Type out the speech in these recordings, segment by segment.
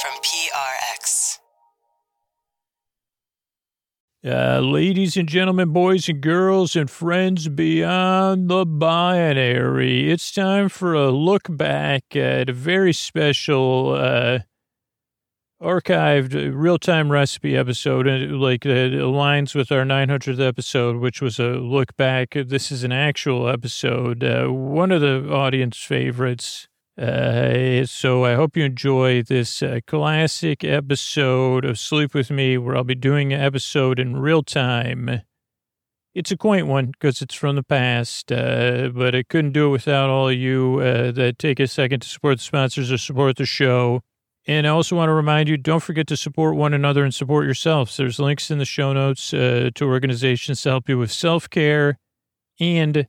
from PRX. Uh, ladies and gentlemen, boys and girls, and friends beyond the binary, it's time for a look back at a very special uh, archived real time recipe episode, like that aligns with our 900th episode, which was a look back. This is an actual episode, uh, one of the audience favorites. Uh, so I hope you enjoy this uh, classic episode of Sleep With Me, where I'll be doing an episode in real time. It's a quaint one because it's from the past, uh, but I couldn't do it without all of you uh, that take a second to support the sponsors or support the show. And I also want to remind you, don't forget to support one another and support yourselves. There's links in the show notes uh, to organizations to help you with self-care and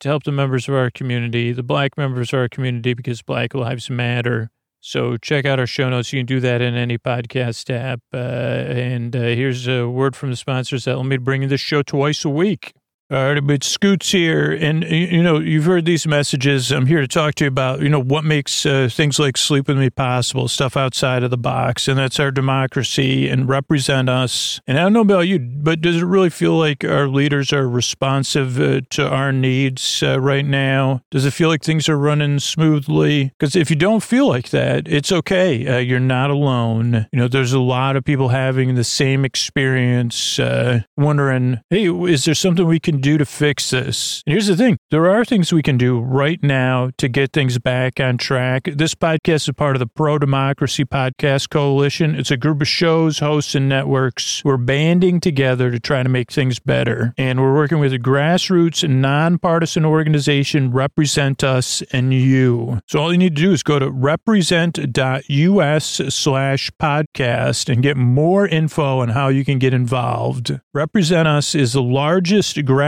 to help the members of our community, the black members of our community, because Black Lives Matter. So check out our show notes. You can do that in any podcast app. Uh, and uh, here's a word from the sponsors that let me bring you this show twice a week. All right, but Scoots here, and you know you've heard these messages. I'm here to talk to you about you know what makes uh, things like sleep with me possible, stuff outside of the box, and that's our democracy and represent us. And I don't know about you, but does it really feel like our leaders are responsive uh, to our needs uh, right now? Does it feel like things are running smoothly? Because if you don't feel like that, it's okay. Uh, you're not alone. You know, there's a lot of people having the same experience, uh, wondering, hey, is there something we can do to fix this? Here's the thing there are things we can do right now to get things back on track. This podcast is part of the Pro Democracy Podcast Coalition. It's a group of shows, hosts, and networks. We're banding together to try to make things better. And we're working with a grassroots nonpartisan organization, Represent Us and You. So all you need to do is go to represent.us slash podcast and get more info on how you can get involved. Represent Us is the largest grassroots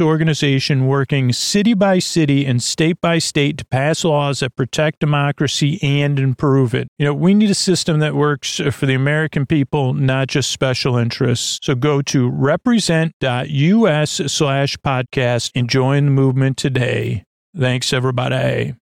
organization working city by city and state by state to pass laws that protect democracy and improve it. You know, we need a system that works for the American people, not just special interests. So go to represent.us slash podcast and join the movement today. Thanks, everybody.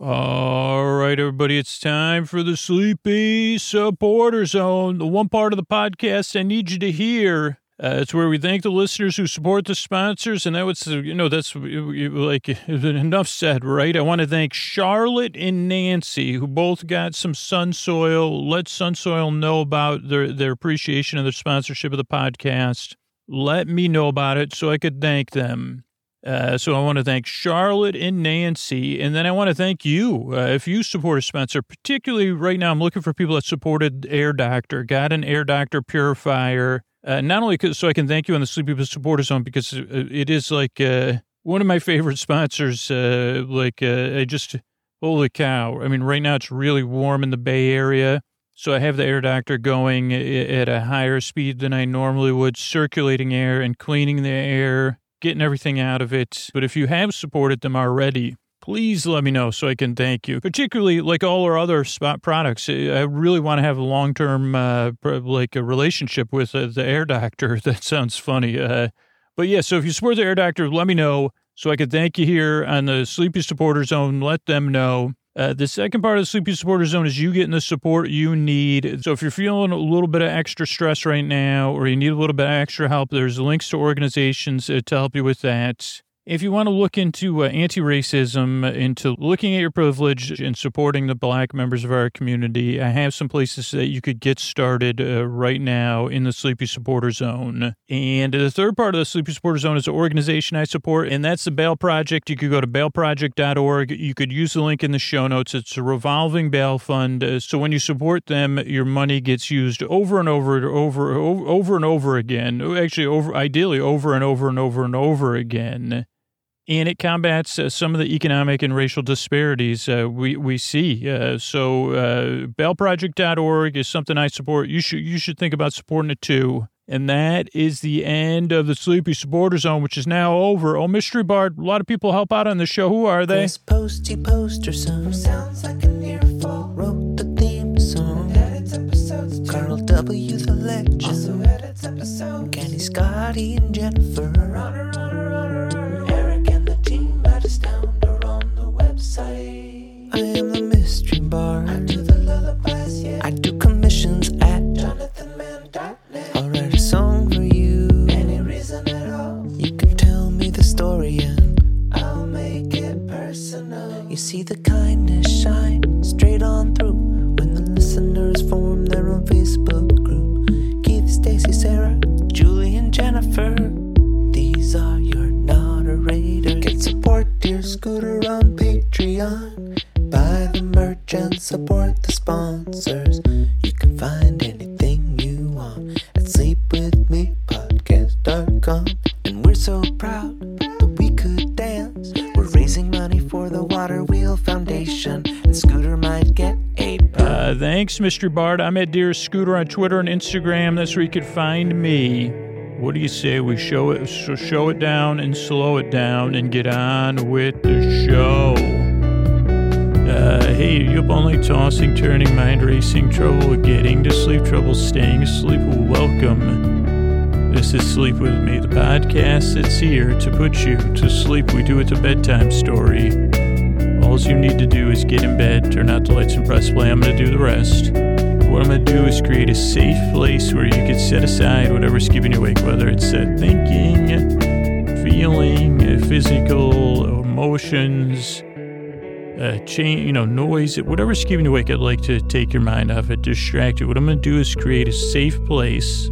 All right, everybody, it's time for the Sleepy Supporter Zone, the one part of the podcast I need you to hear. Uh, it's where we thank the listeners who support the sponsors, and that was, you know, that's like enough said, right? I want to thank Charlotte and Nancy, who both got some Sunsoil. Let Sunsoil know about their their appreciation of their sponsorship of the podcast. Let me know about it so I could thank them. Uh, so I want to thank Charlotte and Nancy, and then I want to thank you uh, if you support a sponsor. Particularly right now, I'm looking for people that supported Air Doctor, got an Air Doctor purifier. Uh, not only so I can thank you on the Sleepy Supporter Zone because it is like uh, one of my favorite sponsors. Uh, like I just holy cow! I mean, right now it's really warm in the Bay Area. So I have the air doctor going at a higher speed than I normally would, circulating air and cleaning the air getting everything out of it. But if you have supported them already, please let me know so I can thank you. Particularly like all our other spot products, I really want to have a long term, uh, like a relationship with uh, the air doctor. That sounds funny. Uh, but yeah, so if you support the air doctor, let me know so I can thank you here on the Sleepy Supporter Zone. Let them know. Uh, the second part of the Sleepy Supporter Zone is you getting the support you need. So if you're feeling a little bit of extra stress right now, or you need a little bit of extra help, there's links to organizations uh, to help you with that. If you want to look into uh, anti racism, into looking at your privilege and supporting the black members of our community, I have some places that you could get started uh, right now in the Sleepy Supporter Zone. And the third part of the Sleepy Supporter Zone is an organization I support, and that's the Bail Project. You could go to bailproject.org. You could use the link in the show notes. It's a revolving bail fund. Uh, so when you support them, your money gets used over and over and over, over, over and over again. Actually, over ideally over and over and over and over again and it combats uh, some of the economic and racial disparities uh, we we see. Uh, so, uh, bailproject.org is something I support. You should you should think about supporting it too. And that is the end of the Sleepy Supporter Zone, which is now over. Oh, Mystery Bard, a lot of people help out on the show. Who are they? This posty poster son sounds like an earful. Wrote the theme song. Edits episodes. Carl W. Mr. Bard. I'm at Dear Scooter on Twitter and Instagram. That's where you can find me. What do you say we show it, show it down and slow it down and get on with the show? Uh, hey, you up all tossing, turning, mind racing, trouble getting to sleep, trouble staying asleep? Welcome. This is Sleep With Me, the podcast that's here to put you to sleep. We do it a bedtime story. All you need to do is get in bed, turn out the lights, and press play. I'm going to do the rest. What I'm going to do is create a safe place where you can set aside whatever's keeping you awake, whether it's uh, thinking, feeling, uh, physical, emotions, uh, change, you know, noise, whatever's keeping you awake. I'd like to take your mind off it, distract you. What I'm going to do is create a safe place.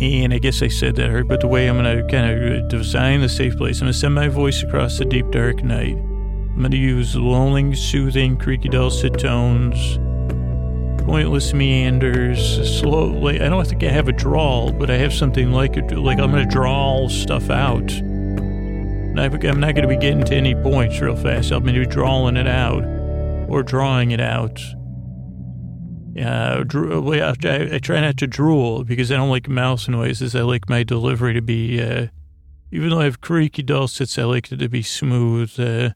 And I guess I said that right, but the way I'm going to kind of design the safe place, I'm going to send my voice across the deep, dark night. I'm going to use lulling, soothing, creaky dulcet tones, pointless meanders, Slowly, I don't think I have a drawl, but I have something like a, like I'm going to drawl stuff out. I'm not going to be getting to any points real fast. I'm to be drawing it out or drawing it out. Uh, I, try not to drool because I don't like mouth noises. I like my delivery to be, uh, even though I have creaky dulcets, I like it to be smooth. Uh,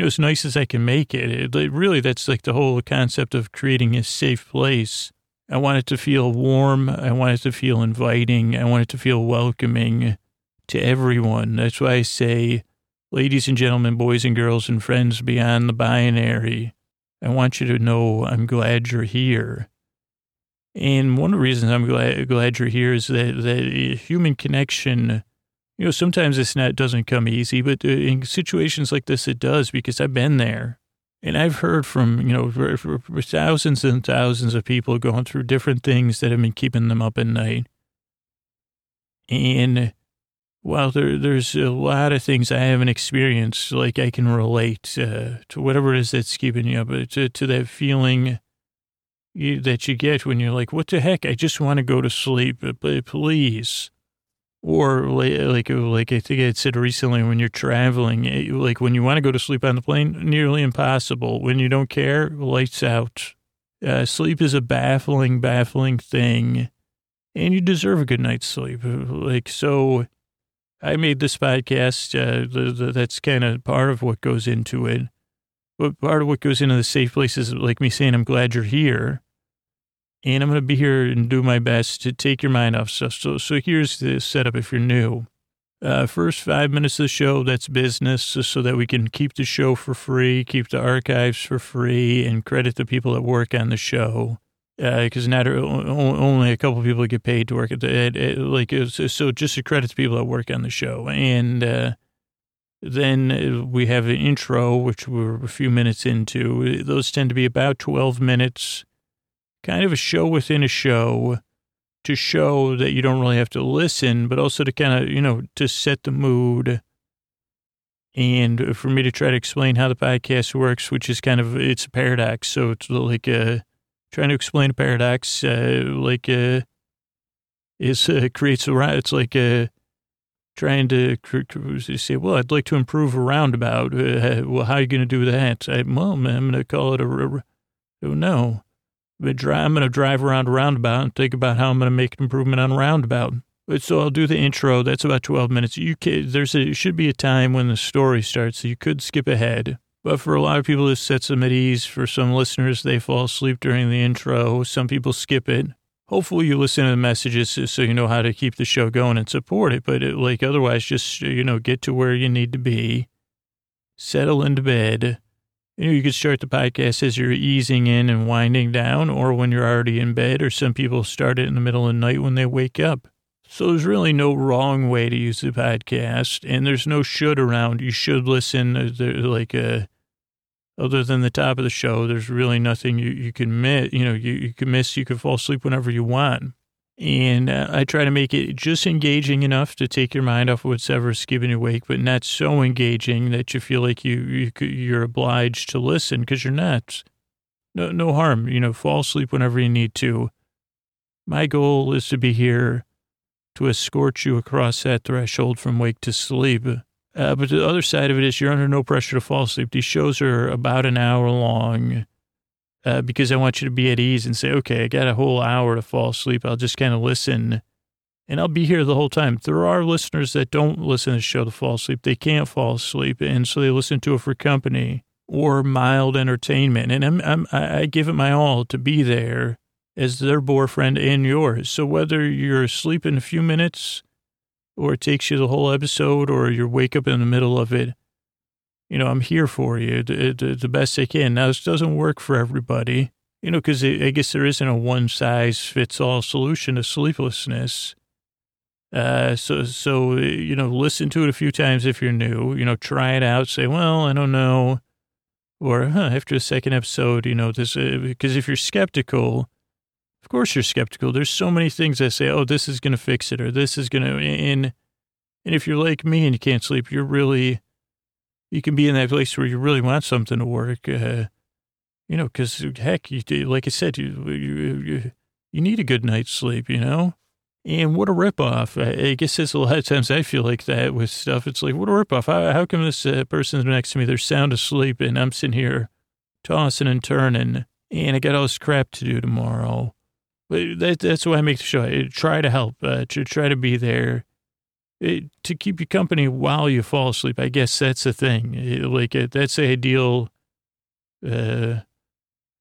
know, as nice as I can make it. it. like, Really, that's like the whole concept of creating a safe place. I want it to feel warm. I want it to feel inviting. I want it to feel welcoming to everyone. That's why I say, ladies and gentlemen, boys and girls, and friends beyond the binary, I want you to know I'm glad you're here. And one of the reasons I'm glad, glad you're here is that, that uh, human connection you know, sometimes it's not doesn't come easy, but uh, in situations like this, it does because I've been there, and I've heard from you know for, for, thousands and thousands of people going through different things that have been keeping them up at night. And while there there's a lot of things I haven't experienced, like I can relate uh, to whatever it is that's keeping you up, uh, to to that feeling. You, that you get when you're like, what the heck? I just want to go to sleep, but please. Or like, like, I think I said recently, when you're traveling, eh, like when you want to go to sleep on the plane, nearly impossible. When you don't care, lights out. Uh, sleep is a baffling, baffling thing, and you deserve a good night's sleep. Like so, I made this podcast. Uh, the, the, that's kind of part of what goes into it. But part of what goes into the safe place is like me saying, "I'm glad you're here." And I'm going to be here and do my best to take your mind off stuff. So, so here's the setup if you're new. Uh, first five minutes of the show, that's business, so, so that we can keep the show for free, keep the archives for free, and credit the people that work on the show. Because not o- only a couple people get paid to work at the at, at, like so, just to credit the people that work on the show, and uh, then we have an intro, which we're a few minutes into. Those tend to be about twelve minutes kind of a show within a show to show that you don't really have to listen, but also to kind of, you know, to set the mood and for me to try to explain how the podcast works, which is kind of, it's a paradox. So it's like, uh, trying to explain a paradox, uh, like, uh, is, uh, creates a, it's like, uh, trying to say, well, I'd like to improve a roundabout. Uh, well, how are you going to do that? I, well, I'm going to call it a, r- r- oh, no. But I'm going to drive around roundabout and think about how I'm going to make an improvement on roundabout. So I'll do the intro. That's about 12 minutes. You could, there's a, should be a time when the story starts, so you could skip ahead. But for a lot of people, this sets them at ease. For some listeners, they fall asleep during the intro. Some people skip it. Hopefully, you listen to the messages so you know how to keep the show going and support it. But it, like otherwise, just you know, get to where you need to be, settle into bed. You know, you could start the podcast as you're easing in and winding down, or when you're already in bed, or some people start it in the middle of the night when they wake up. So there's really no wrong way to use the podcast, and there's no should around. You should listen. Like, uh, other than the top of the show, there's really nothing you, you can miss. You know, you, you can miss. You can fall asleep whenever you want. And uh, I try to make it just engaging enough to take your mind off whatever's keeping you awake, but not so engaging that you feel like you, you you're obliged to listen because you're not. no, no harm. You know, fall asleep whenever you need to. My goal is to be here to escort you across that threshold from wake to sleep. Uh, but the other side of it is you're under no pressure to fall asleep. These shows are about an hour long uh, because I want you to be at ease and say, okay, I got a whole hour to fall asleep. I'll just kind of listen and I'll be here the whole time. There are listeners that don't listen to the show to fall asleep. They can't fall asleep. And so they listen to it for company or mild entertainment. And I'm, I'm, I give it my all to be there as their boyfriend and yours. So whether you're asleep in a few minutes or it takes you the whole episode or you wake up in the middle of it, you know, I'm here for you the, the, the best I can. Now, this doesn't work for everybody, you know, because I guess there isn't a one size fits all solution to sleeplessness. Uh, so, so, you know, listen to it a few times if you're new, you know, try it out, say, well, I don't know. Or huh, after the second episode, you know, this, uh, because if you're skeptical, of course you're skeptical. There's so many things that say, oh, this is going to fix it or this is going to, and, and if you're like me and you can't sleep, you're really, you can be in that place where you really want something to work. Uh, you know, because heck, you, like I said, you, you, you, need a good night's sleep, you know? And what a ripoff. I, I guess it's a lot of times I feel like that with stuff. It's like, what a ripoff. How, how come this uh, next to me, they're sound asleep and I'm sitting here tossing and turning and I got all this crap to do tomorrow. But that, that's why I make the show. I try to help, uh, to try to be there it, to keep you company while you fall asleep. I guess that's the thing. It, like uh, that's the ideal. Uh,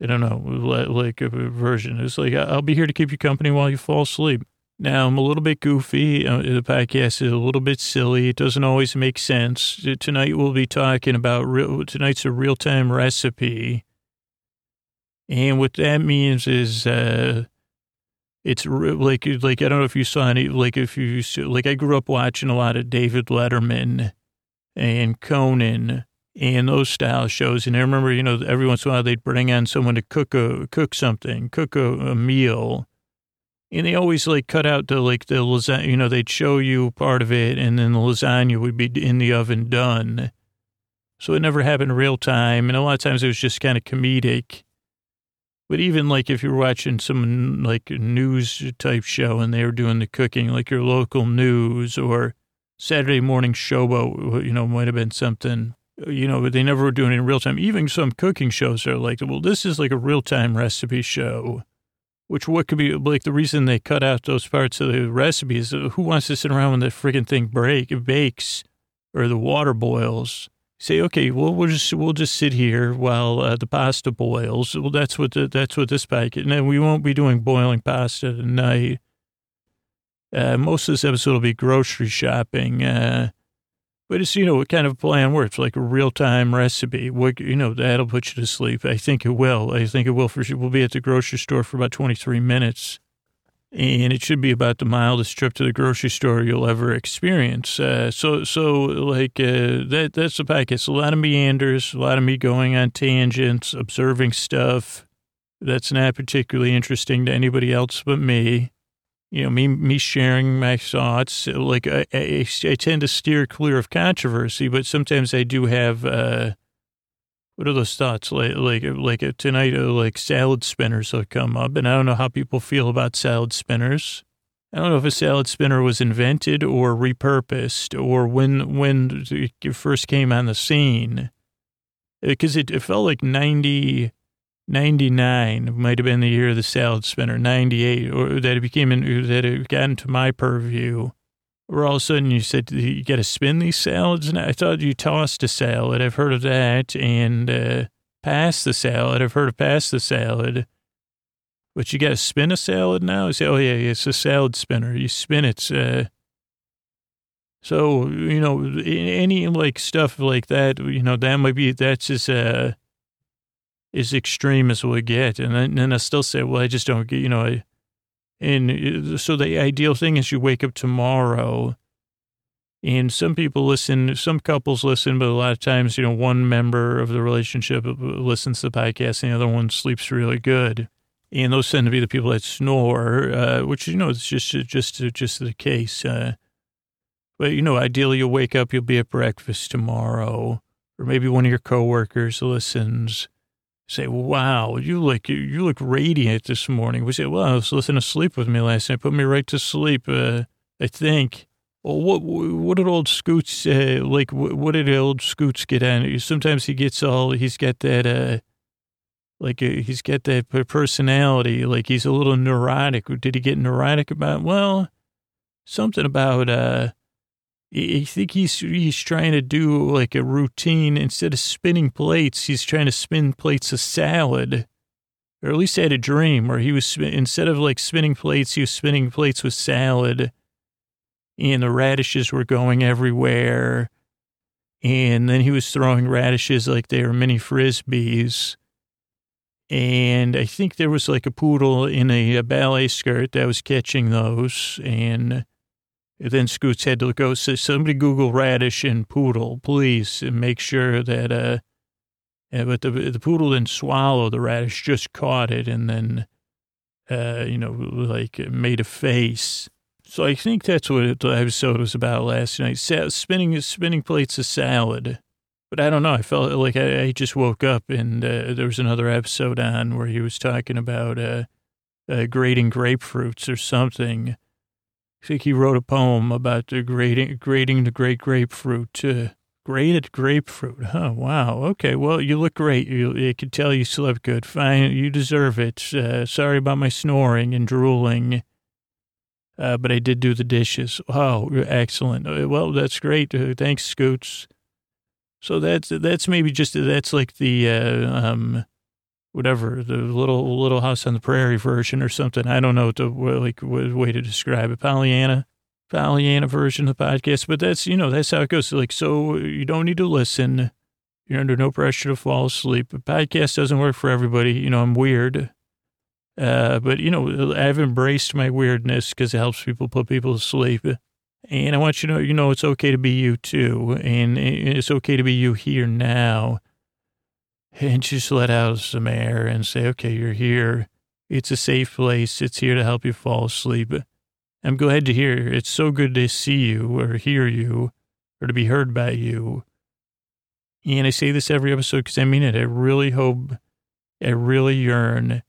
I don't know, like a version. It's like I'll be here to keep you company while you fall asleep. Now I'm a little bit goofy. Uh, the podcast is a little bit silly. It doesn't always make sense. Tonight we'll be talking about real. Tonight's a real time recipe, and what that means is. Uh, it's like like I don't know if you saw any like if you like I grew up watching a lot of David Letterman and Conan and those style shows, and I remember you know every once in a while they'd bring on someone to cook a cook something, cook a, a meal, and they always like cut out the like the lasagna. You know they'd show you part of it, and then the lasagna would be in the oven done. So it never happened real time, and a lot of times it was just kind of comedic. But even like if you're watching some like news type show and they were doing the cooking, like your local news or Saturday morning showboat, you know, might have been something, you know, but they never were doing it in real time. Even some cooking shows are like, well, this is like a real time recipe show, which what could be like the reason they cut out those parts of the recipe is Who wants to sit around when the freaking thing break, bakes or the water boils? Say, okay, well, we'll just we'll just sit here while uh, the pasta boils. Well, that's what the, that's what this packet. And we won't be doing boiling pasta tonight. Uh, most of this episode will be grocery shopping. Uh, but it's, you know, what kind of plan works, like a real time recipe. What, you know, that'll put you to sleep. I think it will. I think it will for. We'll be at the grocery store for about 23 minutes and it should be about the mildest trip to the grocery store you'll ever experience. Uh, so, so like uh, that. That's the packet. A lot of meanders, a lot of me going on tangents, observing stuff that's not particularly interesting to anybody else but me. You know, me me sharing my thoughts. Like I, I, I tend to steer clear of controversy, but sometimes I do have. Uh, what are those thoughts? Like like like uh, tonight uh, like salad spinners have come up and i don't know how people feel about salad spinners. I don't know if a salad spinner was invented or repurposed or when when it first came on the scene. Because uh, it, it felt like 90 99 might have been the year of the salad spinner 98 or that it became that it got into my purview where all of a sudden you said you got to spin these salads. And I thought you tossed a salad. I've heard of that. And uh, pass the salad. I've heard of pass the salad. But you got to spin a salad now? You say, oh, yeah, it's a salad spinner. You spin it. Uh, so, you know, any like stuff like that, you know, that might be, that's as, uh, as extreme as we get. And then, and I still say, well, I just don't get, you know, I, and uh, so the ideal thing is you wake up tomorrow and some people listen, some couples listen, but a lot of times, you know, one member of the relationship listens to the podcast and the other one sleeps really good. And those tend to be the people that snore, uh, which, you know, it's just, just, just the case. Uh, but, you know, ideally you'll wake up, you'll be at breakfast tomorrow, or maybe one of your coworkers listens say, "Wow, you look you look radiant this morning." We say, "Well, I was listening to Sleep with me last night. Put me right to sleep." Uh, I think. Well, what what did old Scoots uh, like? What, what did old Scoots get on? Sometimes he gets all he's got that uh, like uh, he's got that personality. Like he's a little neurotic. Did he get neurotic about? Well, something about uh I think he's he's trying to do like a routine instead of spinning plates. He's trying to spin plates of salad, or at least I had a dream where he was instead of like spinning plates, he was spinning plates with salad, and the radishes were going everywhere, and then he was throwing radishes like they were mini frisbees. And I think there was like a poodle in a, a ballet skirt that was catching those, and then Scoots had to go, so somebody Google radish and poodle, please, and make sure that, uh, yeah, but the, the poodle didn't swallow the radish, just caught it and then, uh, you know, like made a face. So I think that's what the episode was about last night. Sa- spinning, spinning plates of salad. But I don't know. I felt like I, I just woke up and uh, there was another episode on where he was talking about uh, uh, grating grapefruits or something I think he wrote a poem about grading, grading the great grapefruit. Uh, graded grapefruit. Huh. Wow. Okay. Well, you look great. You, I can tell you slept good. Fine. You deserve it. Uh, sorry about my snoring and drooling. Uh, but I did do the dishes. Oh, excellent. Uh, well, that's great. Uh, thanks, Scoots. So that's, that's maybe just, that's like the, uh, um, whatever the little little house on the prairie version or something. I don't know the like way to describe it. Pollyanna, Pollyanna version of the podcast. But that's you know that's how it goes. Like so, you don't need to listen. You're under no pressure to fall asleep. A podcast doesn't work for everybody. You know I'm weird. Uh, but you know I've embraced my weirdness because it helps people put people to sleep. And I want you to know, you know, it's okay to be you too. And it's okay to be you here now and just let out some air and say, okay, you're here. It's a safe place. It's here to help you fall asleep. I'm glad to hear. It's so good to see you or hear you or to be heard by you. And I say this every episode because I mean it. I really hope, I really yearn,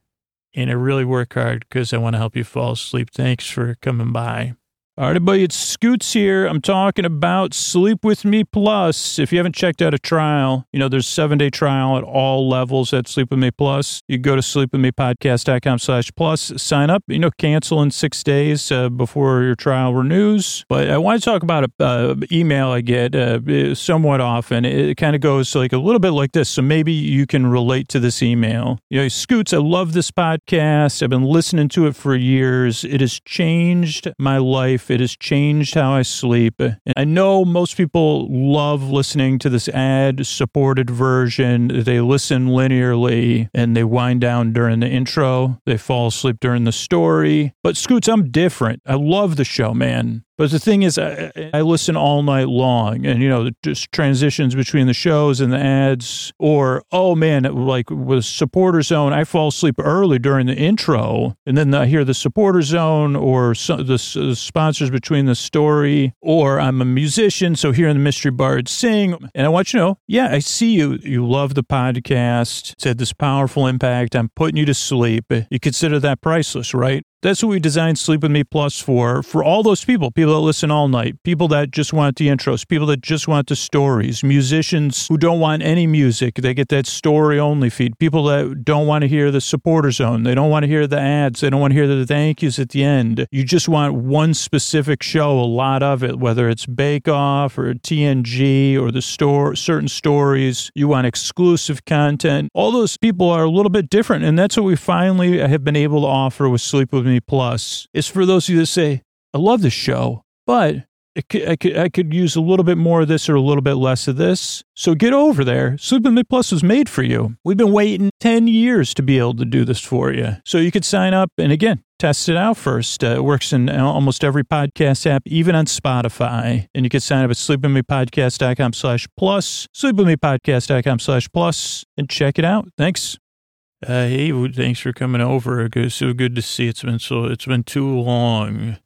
and I really work hard because I want to help you fall asleep. Thanks for coming by. All right, everybody, it's Scoots here. I'm talking about Sleep With Me Plus. If you haven't checked out a trial, you know, there's seven day trial at all levels at Sleep With Me Plus. You go to sleepwithmepodcast.com slash plus, sign up, you know, cancel in six days uh, before your trial renews. But I want to talk about an uh, email I get uh, somewhat often. It kind of goes like a little bit like this. So maybe you can relate to this email. You know, Scoots, I love this podcast. I've been listening to it for years. It has changed my life it has changed how I sleep. And I know most people love listening to this ad supported version. They listen linearly and they wind down during the intro. They fall asleep during the story. But Scoots, I'm different. I love the show, man. But the thing is, I, I, listen all night long and, you know, just transitions between the shows and the ads. Or, oh man, like with Supporter Zone, I fall asleep early during the intro. And then I hear the Supporter Zone or the, the sponsors between the story. Or I'm a musician, so hearing the Mystery Bards sing. And I want you to know, yeah, I see you. You love the podcast. It's had this powerful impact. I'm putting you to sleep. You consider that priceless, right? That's what we designed Sleep With Me Plus for, for all those people, people that listen all night, people that just want the intros, people that just want the stories, musicians who don't want any music, they get that story only feed, people that don't want to hear the supporter zone, they don't want to hear the ads, they don't want to hear the thank yous at the end. You just want one specific show, a lot of it, whether it's Bake Off or TNG or the store, certain stories. You want exclusive content. All those people are a little bit different, and that's what we finally have been able to offer with Sleep With Me me Plus is for those of you that say, I love this show, but I could, I, could, I could use a little bit more of this or a little bit less of this. So get over there. Sleep With Me Plus was made for you. We've been waiting 10 years to be able to do this for you. So you could sign up and again, test it out first. Uh, it works in almost every podcast app, even on Spotify. And you can sign up at sleepwithmepodcast.com slash plus, sleepwithmepodcast.com slash plus, and check it out. Thanks. Uh, hey, thanks for coming over. It's so good to see. It's been so. It's been too long.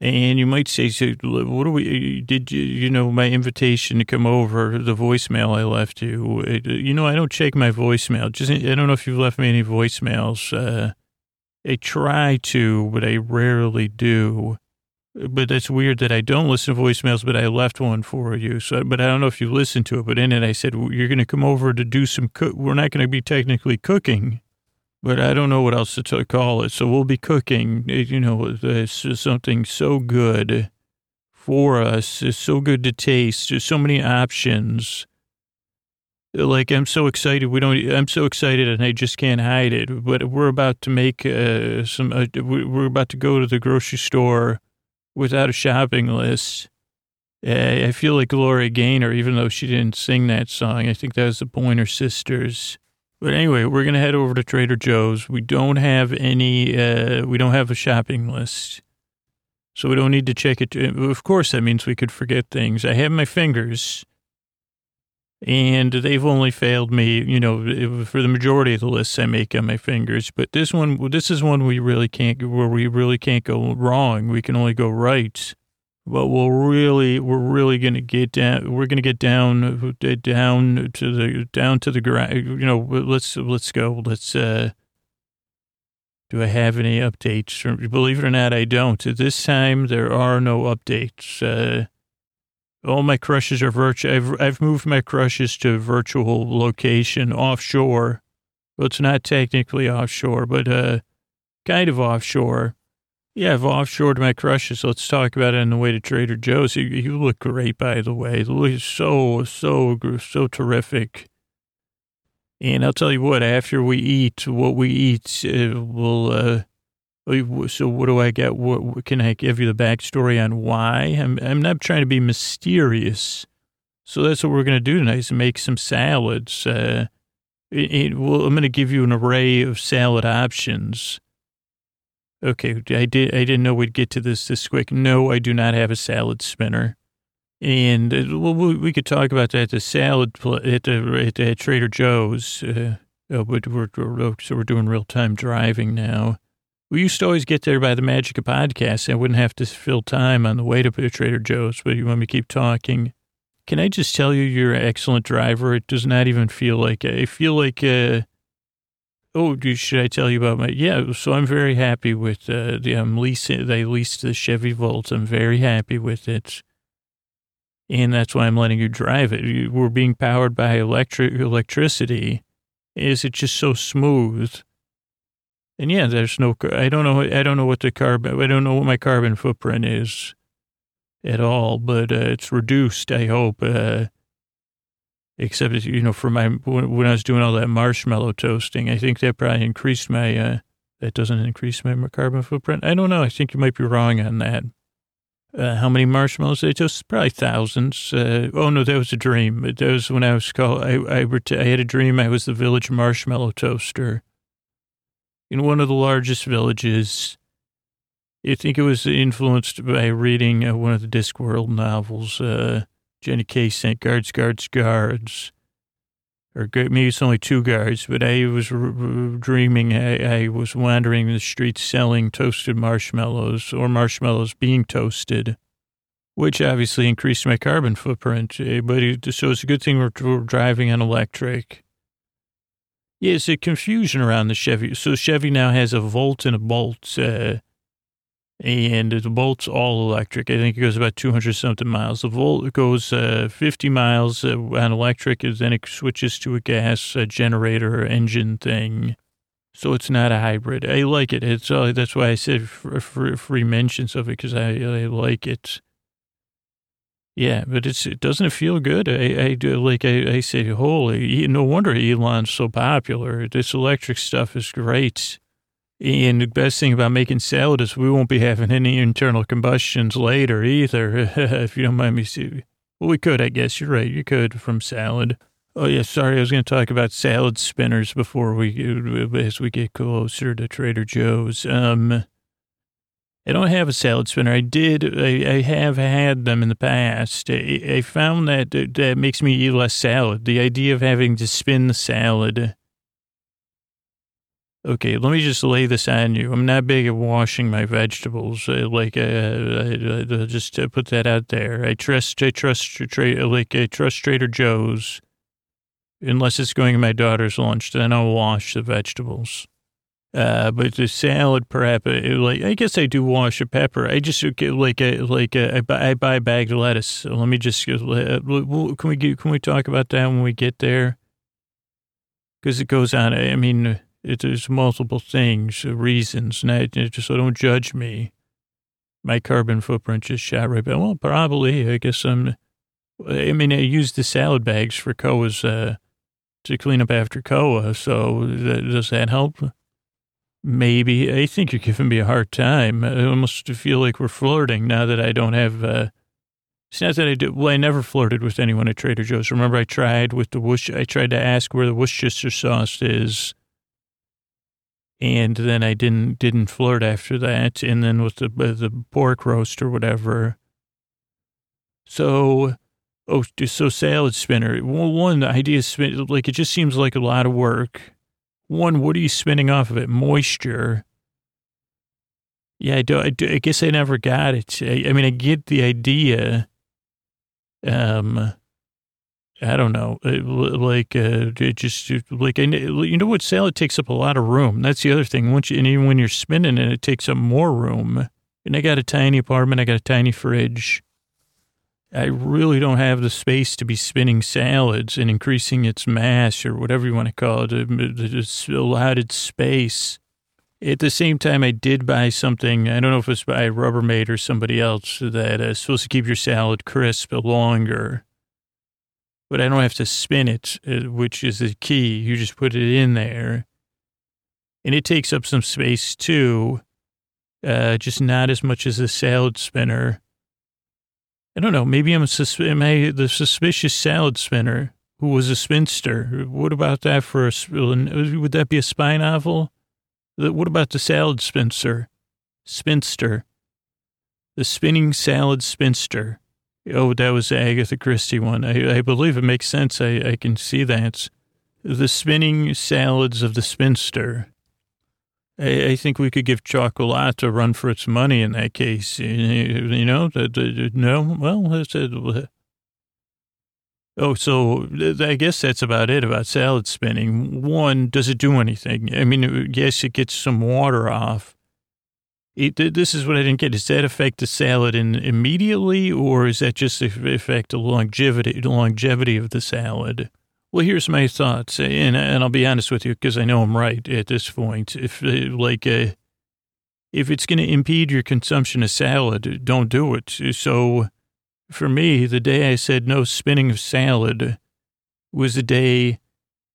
And you might say, so what do we, did you, you know, my invitation to come over, the voicemail I left you, it, you know, I don't check my voicemail. Just, I don't know if you've left me any voicemails. Uh, I try to, but I rarely do. But that's weird that I don't listen to voicemails, but I left one for you. So, but I don't know if you listened to it, but in it, I said, you're going to come over to do some cook. We're not going to be technically cooking but I don't know what else to t- call it. So we'll be cooking, you know, is something so good for us. It's so good to taste. There's so many options. Like I'm so excited. We don't. I'm so excited, and I just can't hide it. But we're about to make uh, some. Uh, we're about to go to the grocery store without a shopping list. Uh, I feel like Gloria Gaynor, even though she didn't sing that song. I think that was the Pointer Sisters. But anyway, we're going to head over to Trader Joe's. We don't have any, uh, we don't have a shopping list. So we don't need to check it. Of course, that means we could forget things. I have my fingers and they've only failed me, you know, for the majority of the lists I make on my fingers. But this one, this is one we really can't, where we really can't go wrong. We can only go right but we'll really, we're really going to get down. We're going to get down, down to the, down to the ground. You know, let's, let's go. Let's, uh, do I have any updates? Believe it or not, I don't. At this time, there are no updates. Uh, all my crushes are virtual. I've, I've moved my crushes to virtual location offshore. Well, it's not technically offshore, but, uh, kind of offshore yeah, I've offshored my crushes. Let's talk about it on the way to Trader Joe's. You, you look great, by the way. You look so, so, so terrific. And I'll tell you what, after we eat, what we eat uh, will, uh, so what do I get? What, can I give you the backstory on why? I'm, I'm not trying to be mysterious. So that's what we're going to do tonight is make some salads. Uh, it, it, well, I'm going to give you an array of salad options Okay, I did. I didn't know we'd get to this this quick. No, I do not have a salad spinner, and uh, well, we could talk about that. The salad pl- at the at, at Trader Joe's. Uh, oh, but we're, we're so we're doing real time driving now. We used to always get there by the magic of podcasts. I wouldn't have to fill time on the way to Trader Joe's. But you want me to keep talking? Can I just tell you, you're an excellent driver. It does not even feel like I feel like. Uh, Oh, should I tell you about my? Yeah, so I'm very happy with uh, the I'm leasing. They leased the Chevy Volt. I'm very happy with it, and that's why I'm letting you drive it. We're being powered by electric electricity. Is it just so smooth? And yeah, there's no. I don't know. I don't know what the carbon. I don't know what my carbon footprint is at all, but uh, it's reduced. I hope. Uh, except you know for my when I was doing all that marshmallow toasting, I think that probably increased my uh, that doesn't increase my carbon footprint. I don't know. I think you might be wrong on that. Uh, how many marshmallows they toast? Probably thousands. Uh, oh no, that was a dream. That was when I was called. I I, I had a dream. I was the village marshmallow toaster in one of the largest villages. I think it was influenced by reading uh, one of the Discworld novels. Uh, Jenny K sent guards, guards, guards. Or maybe it's only two guards, but I was dreaming. I, I was wandering the streets selling toasted marshmallows or marshmallows being toasted, which obviously increased my carbon footprint. Eh, but it, so it's a good thing we're, we're driving on electric. Yeah, it's a confusion around the Chevy. So Chevy now has a Volt and a Bolt. Uh, and the Bolt's all electric. I think it goes about 200 something miles. The Volt goes uh, 50 miles uh, on electric, and then it switches to a gas uh, generator engine thing. So it's not a hybrid. I like it. It's uh, that's why I said free mentions of it because I, I like it. Yeah, but it's it doesn't it feel good. I, I do like I, I say, holy, no wonder Elon's so popular. This electric stuff is great. And the best thing about making salad is we won't be having any internal combustions later either, if you don't mind me saying. Well, we could, I guess. You're right. You could from salad. Oh, yeah. Sorry. I was going to talk about salad spinners before we, as we get closer to Trader Joe's. Um, I don't have a salad spinner. I did. I, I have had them in the past. I, I found that that makes me eat less salad. The idea of having to spin the salad Okay, let me just lay this on you. I'm not big at washing my vegetables. Uh, like, uh, I, I, just uh, put that out there. I trust, I trust, tra- like, I trust Trader Joe's, unless it's going in my daughter's lunch. Then I'll wash the vegetables. Uh, but the salad prep, uh, like, I guess I do wash a pepper. I just like, uh, like, uh, I buy, I buy bagged lettuce. Let me just, uh, can we get, can we talk about that when we get there? Because it goes on. I mean it, there's multiple things, uh, reasons, and I, just so don't judge me. My carbon footprint just shot right back. Well, probably. I guess I'm. I mean, I use the salad bags for Koa's uh, to clean up after Koa. So does that help? Maybe. I think you're giving me a hard time. I almost feel like we're flirting now that I don't have. Uh, it's not that I do. Well, I never flirted with anyone at Trader Joe's. Remember, I tried with the Worc- I tried to ask where the Worcestershire sauce is and then I didn't didn't flirt after that, and then with the the pork roast or whatever. So, oh, so salad spinner. Well, one the idea is spin, like it just seems like a lot of work. One, what are you spinning off of it? Moisture. Yeah, I do. I, do, I guess I never got it. I, I mean, I get the idea. Um, I don't know, uh, like uh, just like you know what salad takes up a lot of room. That's the other thing. Once you, and even when you're spinning it, it takes up more room. And I got a tiny apartment. I got a tiny fridge. I really don't have the space to be spinning salads and increasing its mass or whatever you want to call it, it's allotted space. At the same time, I did buy something. I don't know if it's by Rubbermaid or somebody else that is supposed to keep your salad crisp longer but I don't have to spin it, uh, which is the key. You just put it in there. And it takes up some space too, uh, just not as much as a salad spinner. I don't know. Maybe I'm sus- am I the suspicious salad spinner who was a spinster. What about that for a, would that be a spy novel? What about the salad spinster? Spinster. The spinning salad spinster. Oh, that was the Agatha Christie one. I, I believe it makes sense. I, I can see that. The spinning salads of the spinster. I, I think we could give chocolate a run for its money in that case. You know, no, well, that's it. Oh, so I guess that's about it about salad spinning. One, does it do anything? I mean, uh, yes, it gets some water off, it, this is what I didn't get. Does that affect the salad in immediately, or is that just affect the longevity, longevity of the salad? Well, here's my thoughts, and and I'll be honest with you because I know I'm right at this point. If uh, like uh, if it's going to impede your consumption of salad, don't do it. So, for me, the day I said no spinning of salad was the day.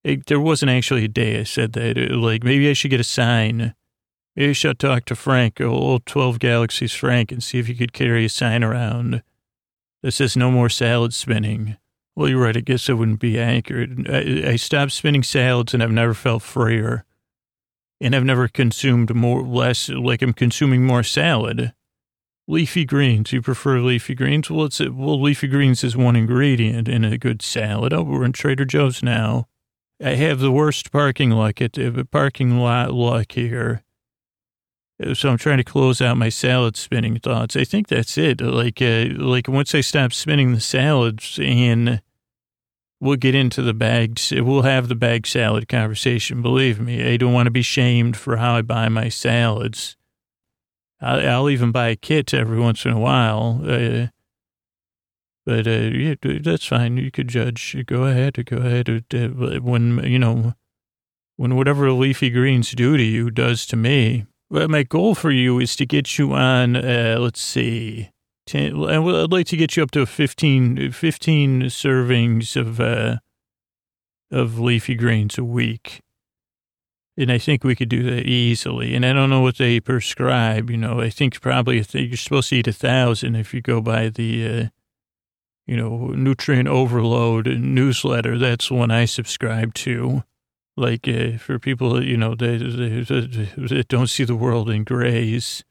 It, there wasn't actually a day I said that. Like maybe I should get a sign Maybe I should talk to Frank, old 12 Galaxies Frank, and see if he could carry a sign around that says no more salad spinning. Well, you're right. I guess it wouldn't be accurate. I, I stopped spinning salads and I've never felt freer. And I've never consumed more, less, like I'm consuming more salad. Leafy greens. You prefer leafy greens? Well, it's, well, leafy greens is one ingredient in a good salad. Oh, we're in Trader Joe's now. I have the worst parking luck at the parking lot luck here. So I'm trying to close out my salad spinning thoughts. I think that's it. Like, uh, like once I stop spinning the salads and we'll get into the bags, we'll have the bag salad conversation. Believe me, I don't want to be shamed for how I buy my salads. I'll, I'll even buy a kit every once in a while. Uh, but, uh, yeah, that's fine. You could judge. Go ahead. Go ahead. When, you know, when whatever leafy greens do to you does to me, well, my goal for you is to get you on, uh, let's see, 10, I'd like to get you up to 15, 15 servings of, uh, of leafy greens a week. And I think we could do that easily. And I don't know what they prescribe. You know, I think probably you're supposed to eat a thousand if you go by the, uh, you know, nutrient overload newsletter. That's one I subscribe to like uh, for people you know that, that, don't see the world in grays.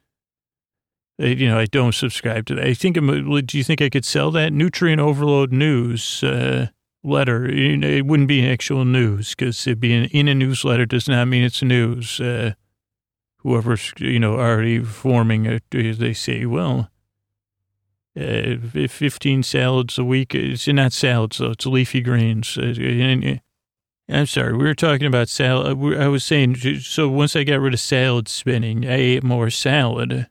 You know, I don't subscribe to that. I think, I'm, do you think I could sell that nutrient overload news? Uh, letter. It wouldn't be actual news because it being in a newsletter does not mean it's news. Uh, whoever's, you know, already forming it, they say, well, uh, 15 salads a week. It's not salads, though. It's leafy greens. Uh, I'm sorry. We were talking about salad. I was saying, so once I got rid of salad spinning, I ate more salad.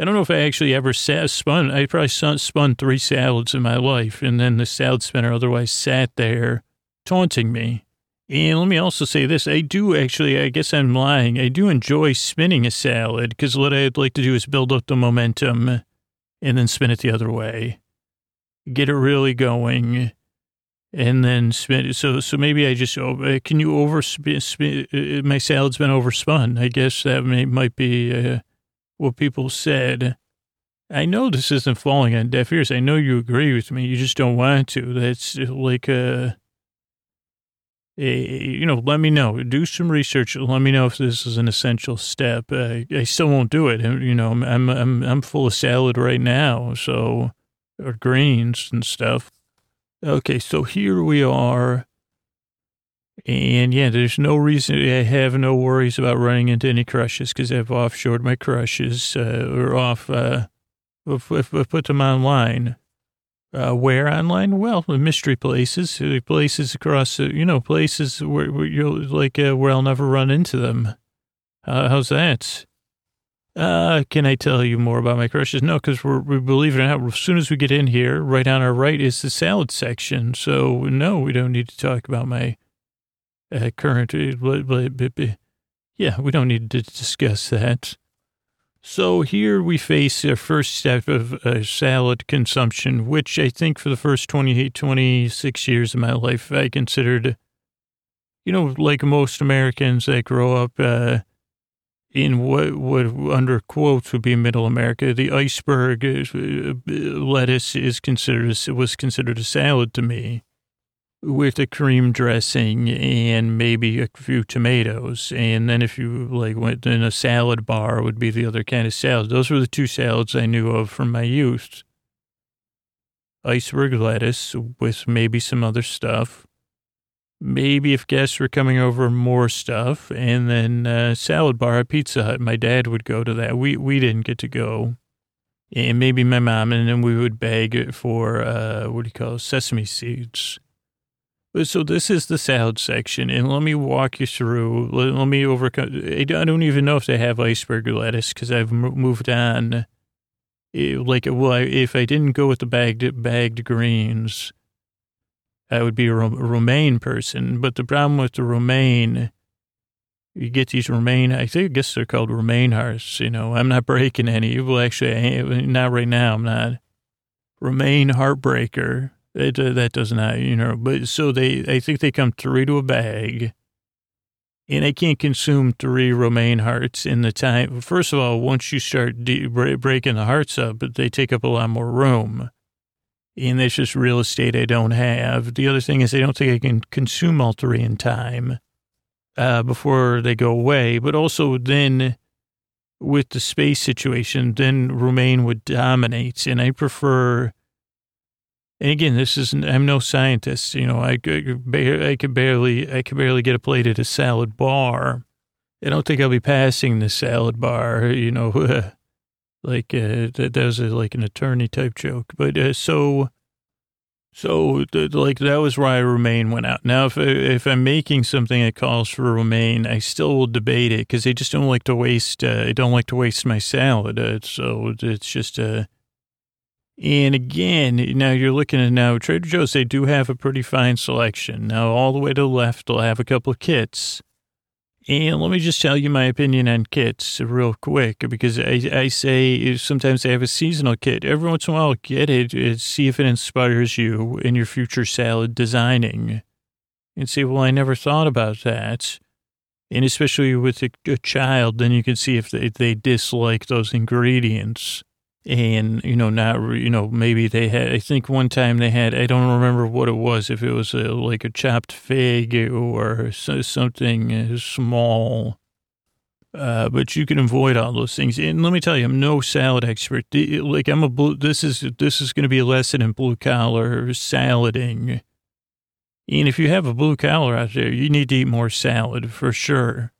I don't know if I actually ever sa- spun. I probably spun, three salads in my life, and then the salad spinner otherwise sat there taunting me. And let me also say this: I do actually. I guess I'm lying. I do enjoy spinning a salad because what I'd like to do is build up the momentum, and then spin it the other way, get it really going, and then spin. it. So, so maybe I just can you overspin? Spin, uh, my salad's been overspun. I guess that may, might be. Uh, what people said. I know this isn't falling on deaf ears. I know you agree with me. You just don't want to. That's like a, a you know, let me know. Do some research. Let me know if this is an essential step. Uh, I still won't do it. You know, I'm I'm I'm full of salad right now, so or greens and stuff. Okay, so here we are. And yeah, there's no reason, I have no worries about running into any crushes because I've offshored my crushes uh, or off, uh, if, if, if put them online. Uh, where online? Well, mystery places, uh, places across, uh, you know, places where, where you'll like, uh, where I'll never run into them. Uh, how's that? Uh, can I tell you more about my crushes? No, because we believe it or not, as soon as we get in here, right on our right is the salad section. So no, we don't need to talk about my uh, current. uh, blah, blah, blah. Yeah, we don't need to discuss that. So here we face our first step of uh, salad consumption, which I think for the first 28, 26 years of my life, I considered, you know, like most Americans that grow up uh, in what would under quotes would be middle America, the iceberg uh, lettuce is considered was considered a salad to me with a cream dressing and maybe a few tomatoes. And then if you like went in a salad bar would be the other kind of salad. Those were the two salads I knew of from my youth. Iceberg lettuce with maybe some other stuff. Maybe if guests were coming over, more stuff. And then uh, salad bar at Pizza Hut. My dad would go to that. We, we didn't get to go. And maybe my mom, and then we would beg for, uh, what do you call it, sesame seeds. Uh, so this is the salad section, and let me walk you through. Let, let me overcome. I don't even know if they have iceberg lettuce because I've mo- moved on. It- like, well, I, if I didn't go with the bagged bagged greens, I would be a romaine person. But the problem with the romaine, you get these romaine. I think I guess they're called romaine hearts. You know, I'm not breaking any. Well, actually, not right now. I'm not. Romaine heartbreaker. It, uh, that does not, you know, but so they, I think they come three to a bag and I can't consume three romaine hearts in the time. First of all, once you start de- breaking the hearts up, but they take up a lot more room. And that's just real estate I don't have. The other thing is I don't think I can consume all three in time uh, before they go away. But also then with the space situation, then romaine would dominate. And I prefer and again, this is I'm no scientist. You know, I could I could barely I could barely get a plate at a salad bar. I don't think I'll be passing the salad bar. You know, like uh, that, that was a, like an attorney type joke. But uh, so so like that was why romaine went out. Now, if if I'm making something that calls for romaine, I still will debate it because I just don't like to waste. Uh, I don't like to waste my salad. Uh, so it's just a. And again, now you're looking at now Trader Joe's, they do have a pretty fine selection. Now, all the way to the left, they'll have a couple of kits. And let me just tell you my opinion on kits real quick, because I, I say sometimes they have a seasonal kit. Every once in a while, get it, see if it inspires you in your future salad designing. And say, well, I never thought about that. And especially with a, a child, then you can see if they, they dislike those ingredients and you know not you know maybe they had i think one time they had i don't remember what it was if it was a, like a chopped fig or something small. Uh, but you can avoid all those things. And let me tell you i'm no salad expert. Like i'm a blue this is this is going to be a lesson in blue collar salading. And if you have a blue collar out there, you need to eat more salad for sure.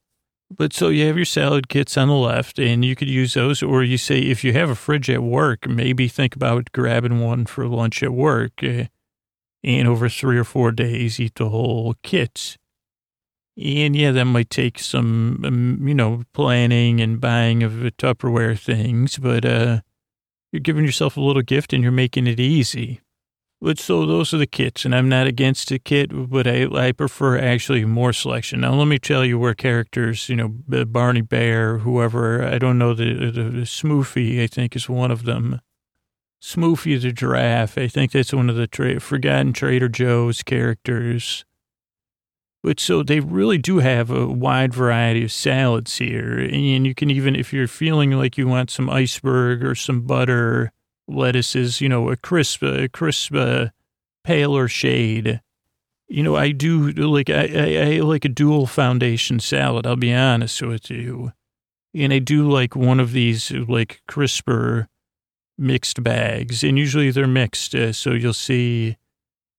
But so you have your salad kits on the left, and you could use those. Or you say, if you have a fridge at work, maybe think about grabbing one for lunch at work. Uh, and over three or four days, eat the whole kit. And yeah, that might take some, um, you know, planning and buying of Tupperware things, but uh, you're giving yourself a little gift and you're making it easy. But so those are the kits, and I'm not against a kit, but I, I prefer actually more selection. Now, let me tell you where characters, you know, Barney Bear, whoever, I don't know, the, the, the Smoofy, I think, is one of them. Smoofy the giraffe, I think that's one of the tra- forgotten Trader Joe's characters. But so they really do have a wide variety of salads here. And you can even, if you're feeling like you want some iceberg or some butter, lettuces, you know, a crisp, a crisp, uh, paler shade. You know, I do like, I, I, I like a dual foundation salad. I'll be honest with you. And I do like one of these like crisper mixed bags and usually they're mixed. Uh, so you'll see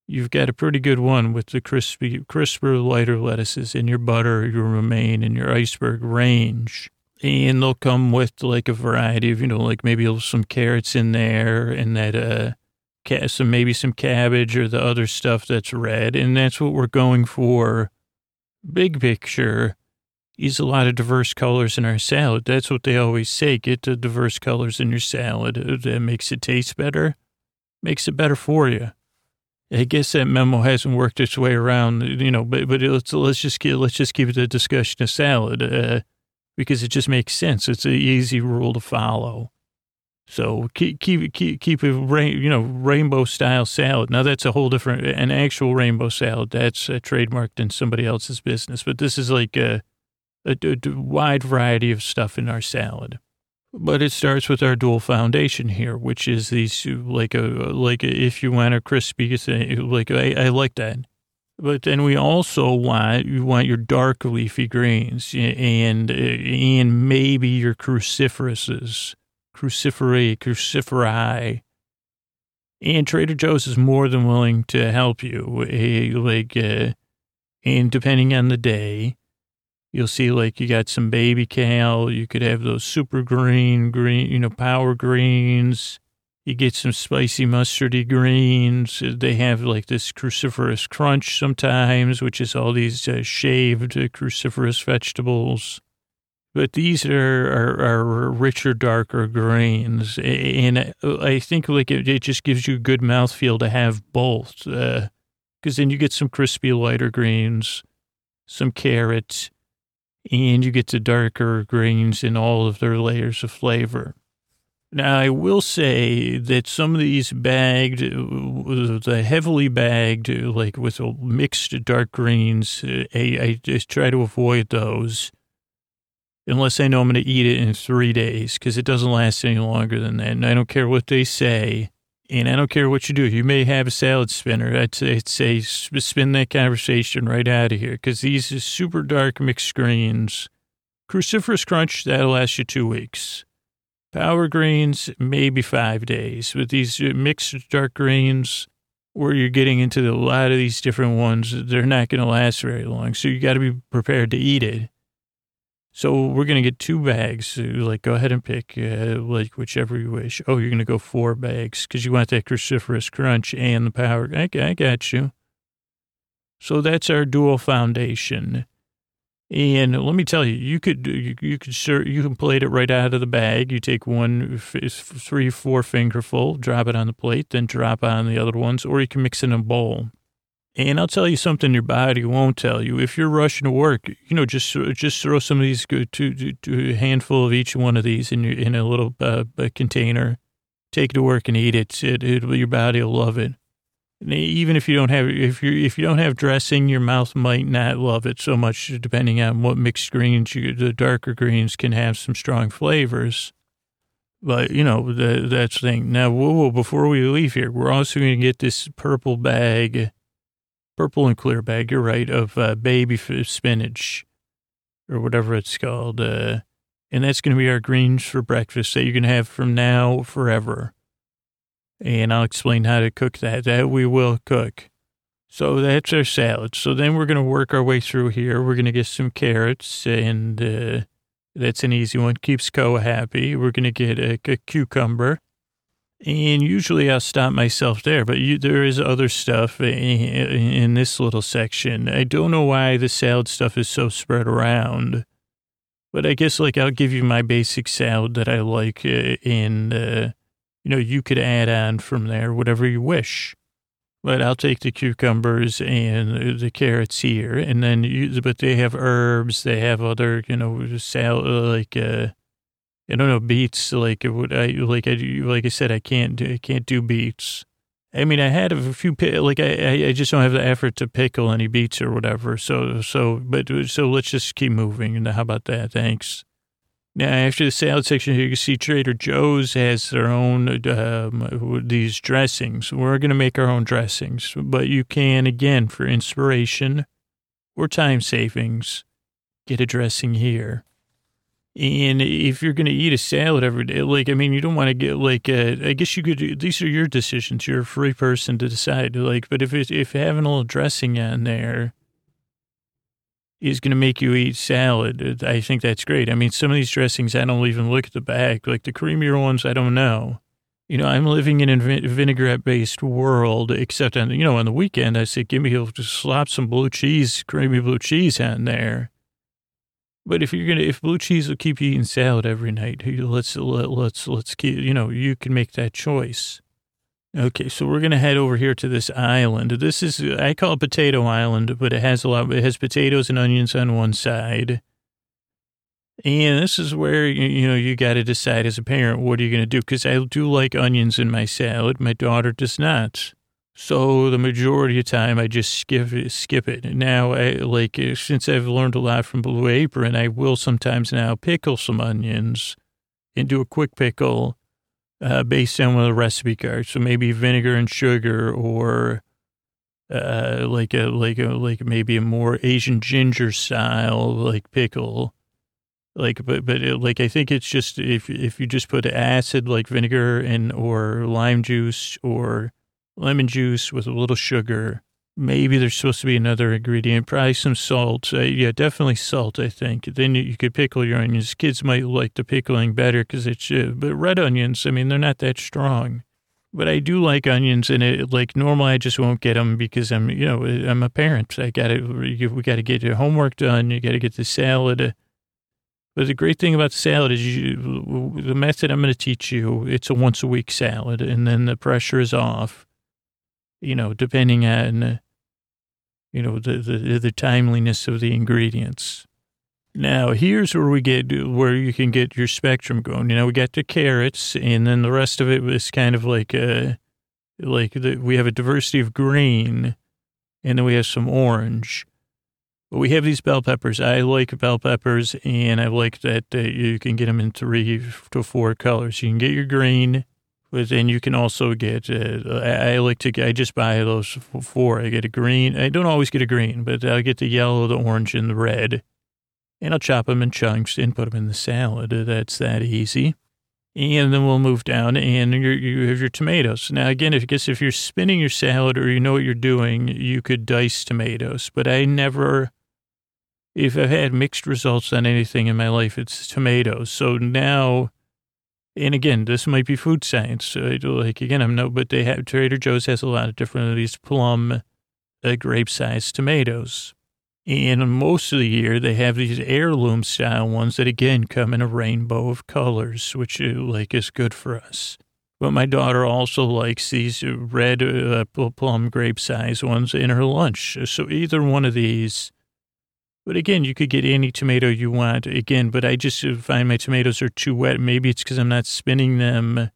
you've got a pretty good one with the crispy, crisper, lighter lettuces in your butter, your romaine and your iceberg range and they'll come with like a variety of, you know, like maybe some carrots in there and that, uh, some, maybe some cabbage or the other stuff that's red. And that's what we're going for. Big picture is a lot of diverse colors in our salad. That's what they always say. Get the diverse colors in your salad. Uh, that makes it taste better, makes it better for you. I guess that memo hasn't worked its way around, you know, but, but let's, let's just get, let's just keep the discussion of salad. Uh, because it just makes sense. It's an easy rule to follow. So keep keep keep keep a rain, you know rainbow style salad. Now that's a whole different an actual rainbow salad. That's uh, trademarked in somebody else's business. But this is like a, a, a wide variety of stuff in our salad. But it starts with our dual foundation here, which is these like a like a, if you want a crispy like I, I like that. But then we also want you want your dark leafy greens and and maybe your cruciferouses, cruciferae, cruciferi. And Trader Joe's is more than willing to help you. Eh, like, uh, and depending on the day, you'll see like you got some baby kale. You could have those super green, green, you know, power greens you get some spicy mustardy greens. They have like this cruciferous crunch sometimes, which is all these uh, shaved uh, cruciferous vegetables. But these are, are, are, richer, darker greens. And I think like it, it, just gives you a good mouthfeel to have both. Because uh, then you get some crispy, lighter greens, some carrots, and you get the darker greens in all of their layers of flavor. Now, I will say that some of these bagged, the heavily bagged, like with mixed dark greens, I, I just try to avoid those unless I know I'm going to eat it in three days because it doesn't last any longer than that. And I don't care what they say. And I don't care what you do. You may have a salad spinner. I'd say, I'd say spin that conversation right out of here because these super dark mixed greens, cruciferous crunch, that'll last you two weeks. Power greens, maybe five days. With these mixed dark greens, where you're getting into a lot of these different ones, they're not going to last very long. So you got to be prepared to eat it. So we're going to get two bags. Like, go ahead and pick, uh, like, whichever you wish. Oh, you're going to go four bags because you want that cruciferous crunch and the power. I, I got you. So that's our dual foundation. And let me tell you, you could you, you could sure you can plate it right out of the bag. You take one three four fingerful, drop it on the plate, then drop on the other ones, or you can mix it in a bowl. And I'll tell you something your body won't tell you. If you're rushing to work, you know, just just throw some of these to, to a handful of each one of these in your, in a little uh, container. Take it to work and eat it. It, it. Your body will love it even if you don't have if you if you don't have dressing, your mouth might not love it so much, depending on what mixed greens. You, the darker greens can have some strong flavors, but you know that's the thing. Now, whoa, whoa, before we leave here, we're also going to get this purple bag, purple and clear bag. You're right of uh, baby spinach or whatever it's called, uh, and that's going to be our greens for breakfast that you can have from now forever and I'll explain how to cook that. That we will cook. So that's our salad. So then we're going to work our way through here. We're going to get some carrots, and uh, that's an easy one. Keeps Co happy. We're going to get a, a, cucumber. And usually I'll stop myself there, but you, there is other stuff in, in this little section. I don't know why the salad stuff is so spread around, but I guess like I'll give you my basic salad that I like, uh, and uh, you know you could add on from there whatever you wish. But I'll take the cucumbers and the carrots here, and then you, but they have herbs, they have other, you know, salad like uh, I don't know beets. Like what I like I like I said, I can't do, I can't do beets. I mean, I had a few like I I just don't have the effort to pickle any beets or whatever. So so but so let's just keep moving. And how about that? Thanks. Now, after the salad section here, you can see Trader Joe's has their own, um, these dressings. We're going to make our own dressings, but you can, again, for inspiration or time savings, get a dressing here. And if you're going to eat a salad every day, like, I mean, you don't want to get like, uh, I guess you could, these are your decisions. You're a free person to decide. Like, but if it's, if having a little dressing on there, is going to make you eat salad. I think that's great. I mean, some of these dressings, I don't even look at the back. Like the creamier ones, I don't know. You know, I'm living in a vinaigrette-based world, except on, you know, on the weekend, I say, give me, just slop some blue cheese, creamy blue cheese on there. But if you're going to, if blue cheese will keep you eating salad every night, let's, let, let's, let's keep, you know, you can make that choice. Okay, so we're going to head over here to this island. This is, I call it Potato Island, but it has a lot, it has potatoes and onions on one side. And this is where, you know, you got to decide as a parent, what are you going to do? Because I do like onions in my salad. My daughter does not. So the majority of time, I just skip it, skip it. Now, I, like, uh, since I've learned a lot from Blue Apron, I will sometimes now pickle some onions and do a quick pickle uh, based on of the recipe card. So maybe vinegar and sugar, or uh, like a like a like maybe a more Asian ginger style like pickle. Like, but but it, like I think it's just if if you just put acid like vinegar and or lime juice or lemon juice with a little sugar. Maybe there's supposed to be another ingredient, probably some salt. Uh, yeah, definitely salt, I think. Then you, could pickle your onions. Kids might like the pickling better because it's, uh, but red onions, I mean, they're not that strong. But I do like onions, and it like normally I just won't get them because I'm, you know, I'm a parent. I got to, we got to get your homework done. You got to get the salad. But the great thing about salad is you, the method I'm going to teach you, it's a once a week salad, and then the pressure is off. You know, depending on you know, the, the, the timeliness of the ingredients. Now, here's where we get, where you can get your spectrum going. You know, we got the carrots and then the rest of it was kind of like a, like the, we have a diversity of green and then we have some orange. But we have these bell peppers. I like bell peppers and I like that uh, you can get them in three to four colors. You can get your green, then you can also get, uh, I, I, like to, I just buy those four. I get a green. I don't always get a green, but I get the yellow, the orange, and the red. And I'll chop them in chunks and put them in the salad. That's that easy. And then we'll move down and you have your tomatoes. Now, again, if, I guess if you're spinning your salad or you know what you're doing, you could dice tomatoes. But I never, if I've had mixed results on anything in my life, it's tomatoes. So now and again, this might be food science. like again, I'm no, but they have Trader Joe's has a lot of different of these plum, uh, grape-sized tomatoes. And most of the year, they have these heirloom style ones that again come in a rainbow of colors, which uh, like is good for us. But my daughter also likes these red uh, plum grape size ones in her lunch. So either one of these but again, you could get any tomato you want. Again, but I just find my tomatoes are too wet. Maybe it's because I'm not spinning them,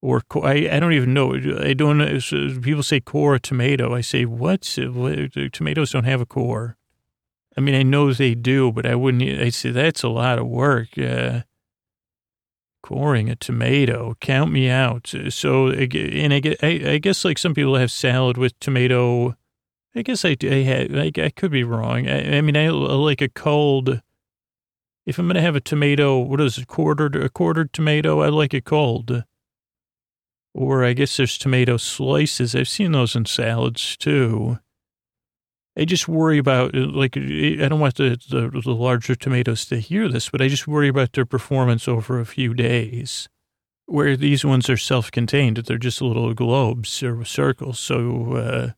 or I, I don't even know. I don't. know. People say core a tomato. I say what? Tomatoes don't have a core. I mean, I know they do, but I wouldn't. I say that's a lot of work. Uh, coring a tomato. Count me out. So, and I, I, I guess like some people have salad with tomato I guess I, I had, like, I could be wrong. I, I mean, I like a cold, if I'm going to have a tomato, what is it, quartered, a quartered tomato, I like it cold. Or I guess there's tomato slices. I've seen those in salads too. I just worry about uh, like I don't want the, the the larger tomatoes to hear this, but I just worry about their performance over a few days. Where these ones are self-contained, they're just little globes or circles. So, uh,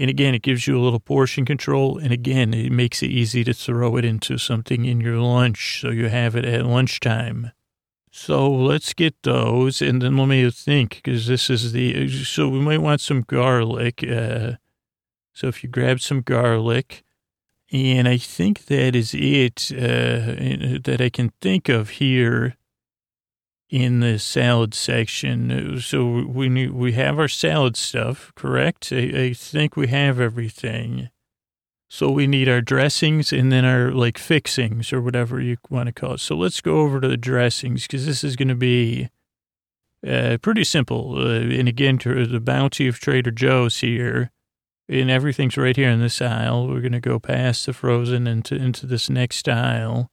and again, it gives you a little portion control, and again, it makes it easy to throw it into something in your lunch, so you have it at lunchtime. So let's get those, and then let me think, because this is the so we might want some garlic. Uh, so if you grab some garlic, and I think that is it uh, that I can think of here in the salad section. So we need, we have our salad stuff, correct? I, I think we have everything. So we need our dressings and then our like fixings or whatever you want to call it. So let's go over to the dressings because this is going to be uh, pretty simple. Uh, and again, to the bounty of Trader Joe's here, and everything's right here in this aisle. We're going to go past the frozen into into this next aisle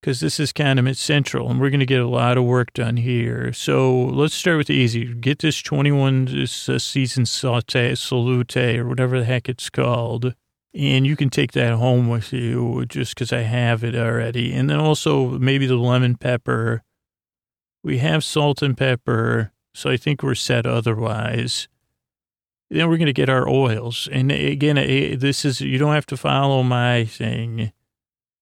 because this is kind of central and we're going to get a lot of work done here. So let's start with the easy. Get this 21 this, uh, season saute, salute, or whatever the heck it's called. And you can take that home with you just because I have it already. And then also maybe the lemon pepper. We have salt and pepper. So I think we're set otherwise. Then we're going to get our oils. And again, this is, you don't have to follow my thing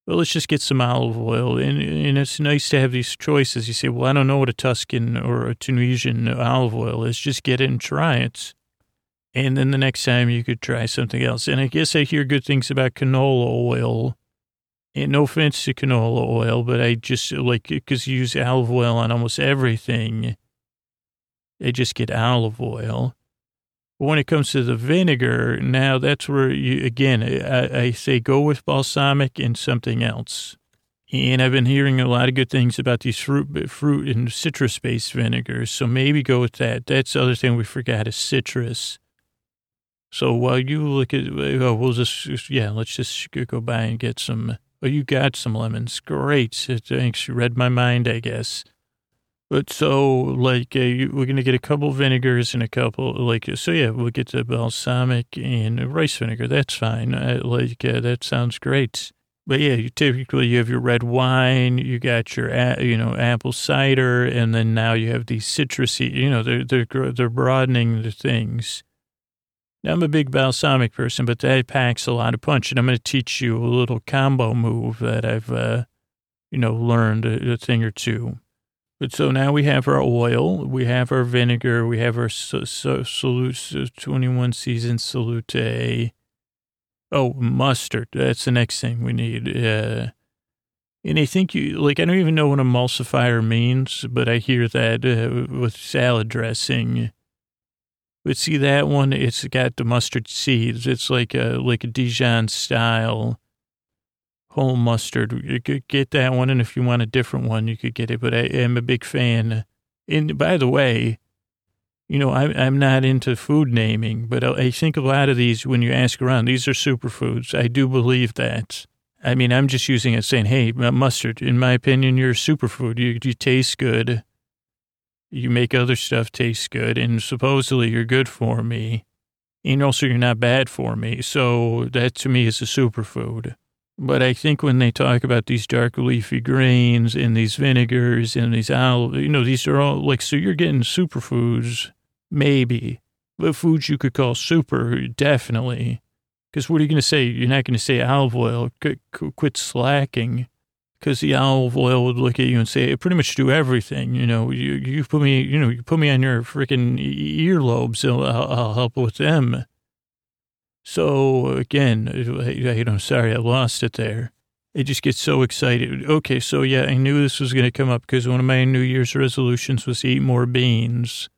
well, let's just get some olive oil. And, and it's nice to have these choices. You say, well, I don't know what a Tuscan or a Tunisian olive oil is. Just get it and try it. And then the next time you could try something else. And I guess I hear good things about canola oil. And no offense to canola oil, but I just like, because you use olive oil on almost everything. I just get olive oil. When it comes to the vinegar, now that's where you, again, I, I say go with balsamic and something else. And I've been hearing a lot of good things about these fruit, fruit and citrus based vinegars. So maybe go with that. That's the other thing we forgot is citrus. So while you look at, oh, we'll just, yeah, let's just go by and get some. Oh, you got some lemons. Great. Thanks. You read my mind, I guess. But so, like, uh, you, we're going to get a couple vinegars and a couple, like, so yeah, we'll get the balsamic and rice vinegar. That's fine. Like, uh, that sounds great. But yeah, you typically you have your red wine, you got your, you know, apple cider, and then now you have these citrusy, you know, they're, they're, they're broadening the things. Now, I'm a big balsamic person, but that packs a lot of punch. And I'm going to teach you a little combo move that I've, uh, you know, learned a, a thing or two. But so now we have our oil, we have our vinegar, we have our so, so, salute, 21 season salute. Oh, mustard. That's the next thing we need. Uh, and I think you, like, I don't even know what emulsifier means, but I hear that uh, with salad dressing. But see that one, it's got the mustard seeds. It's like a, like a Dijon style whole mustard. You could get that one, and if you want a different one, you could get it. But I am a big fan. And by the way, you know, I, I'm not into food naming, but I think a lot of these, when you ask around, these are superfoods. I do believe that. I mean, I'm just using it saying, hey, mustard, in my opinion, you're a superfood. You, you taste good. You make other stuff taste good, and supposedly you're good for me. And also, you're not bad for me. So that to me is a superfood. But I think when they talk about these dark leafy greens and these vinegars and these olive, you know, these are all like, so you're getting superfoods, maybe, but foods you could call super, definitely. Because what are you going to say? You're not going to say olive oil, quit, quit slacking. Because the olive oil would look at you and say, I pretty much do everything. You know, you, you put me, you know, you put me on your freaking earlobes, I'll, I'll help with them. So again, know, sorry, I lost it there. I just get so excited. Okay, so yeah, I knew this was going to come up because one of my New Year's resolutions was to eat more beans.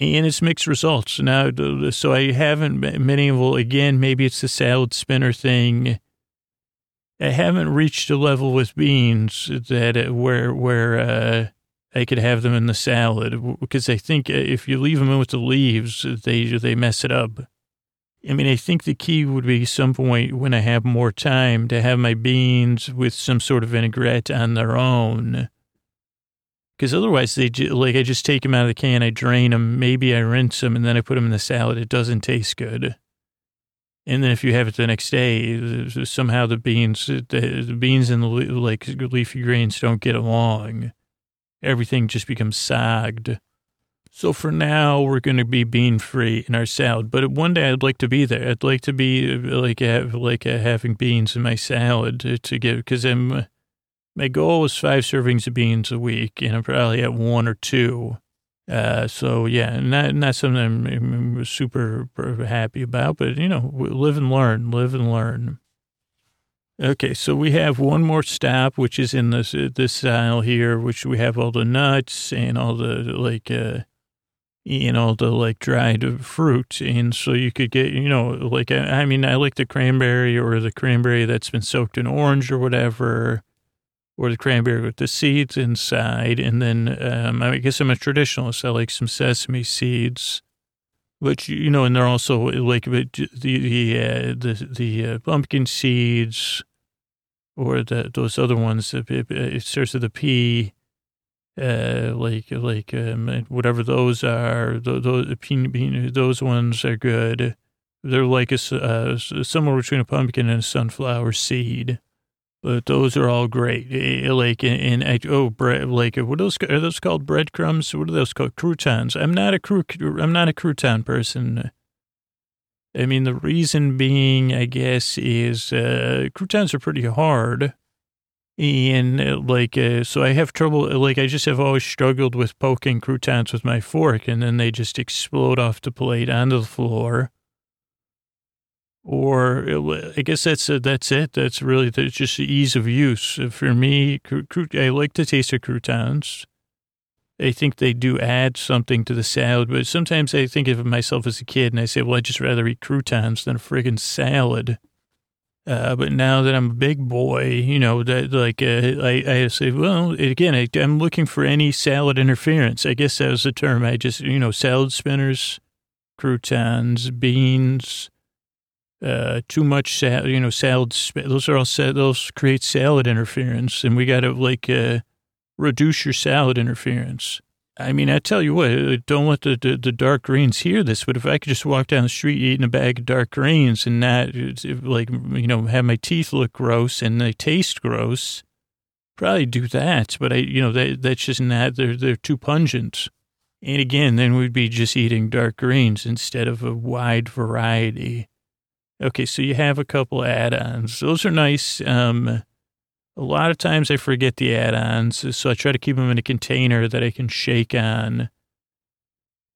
And it's mixed results. Now, so I haven't, many of, again, maybe it's the salad spinner thing. I haven't reached a level with beans that uh, where, where, uh, I could have them in the salad because I think if you leave them in with the leaves, they, they mess it up. I mean, I think the key would be some point when I have more time to have my beans with some sort of vinaigrette on their own. Because otherwise, they like I just take them out of the can, I drain them, maybe I rinse them, and then I put them in the salad. It doesn't taste good. And then if you have it the next day, somehow the beans, the, beans and the like leafy greens don't get along. Everything just becomes sogged. So for now, we're going to be bean free in our salad. But one day I'd like to be there. I'd like to be like have, like uh, having beans in my salad to, to get because I'm my goal is five servings of beans a week, and I'm probably at one or two. Uh, so yeah, not not something I'm, I'm super happy about, but you know, live and learn, live and learn. Okay, so we have one more stop, which is in this this aisle here, which we have all the nuts and all the like, uh, you know, the like dried fruit, and so you could get, you know, like I, I mean, I like the cranberry or the cranberry that's been soaked in orange or whatever or the cranberry with the seeds inside. And then um, I guess I'm a traditionalist. I like some sesame seeds, but you know, and they're also like the the uh, the the uh, pumpkin seeds or the those other ones. It starts with the pea. Uh, like like um, whatever those are, those those, ones are good. They're like a uh, somewhere between a pumpkin and a sunflower seed but those are all great. Like in, in oh bread, like what are those are those called breadcrumbs? What are those called? Croutons. I'm not a cru, I'm not a crouton person. I mean, the reason being, I guess, is uh, croutons are pretty hard, and uh, like uh, so, I have trouble. Like I just have always struggled with poking croutons with my fork, and then they just explode off the plate onto the floor or I guess that's uh, that's it. That's really that's just the ease of use for me. I like the taste of croutons. I think they do add something to the salad, but sometimes I think of myself as a kid and I say, well, I'd just rather eat croutons than a friggin' salad. Uh, but now that I'm a big boy, you know, that like uh, I, I say, well, again, I, I'm looking for any salad interference. I guess that was the term. I just, you know, salad spinners, croutons, beans, uh, too much, salad, you know, salad. Those are all those create salad interference, and we got to like uh, reduce your salad interference. I mean, I tell you what, don't let the, the, the dark greens hear this. But if I could just walk down the street eating a bag of dark greens and not like you know have my teeth look gross and they taste gross, probably do that. But I, you know, that that's just not. They're they're too pungent. And again, then we'd be just eating dark greens instead of a wide variety. Okay, so you have a couple add-ons. Those are nice. Um, a lot of times I forget the add-ons, so I try to keep them in a container that I can shake on.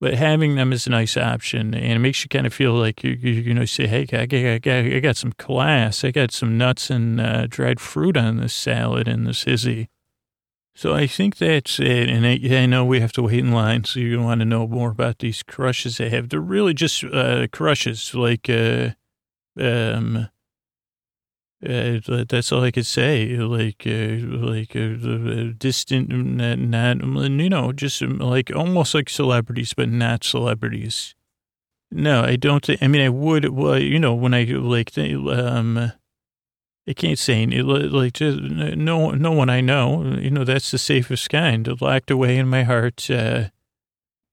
But having them is a nice option, and it makes you kind of feel like you, you, you know, say, "Hey, I got, I got, I got some class. I got some nuts and uh, dried fruit on this salad and this hizzy." So I think that's it. And I, I, know we have to wait in line, so you want to know more about these crushes they have. They're really just uh, crushes, like. Uh, um, uh, that's all I could say. Like, uh, like uh, distant, not, not, you know, just um, like almost like celebrities, but not celebrities. No, I don't. Think, I mean, I would. Well, you know, when I like, um, I can't say it, like just no, no one I know. You know, that's the safest kind. Locked away in my heart uh,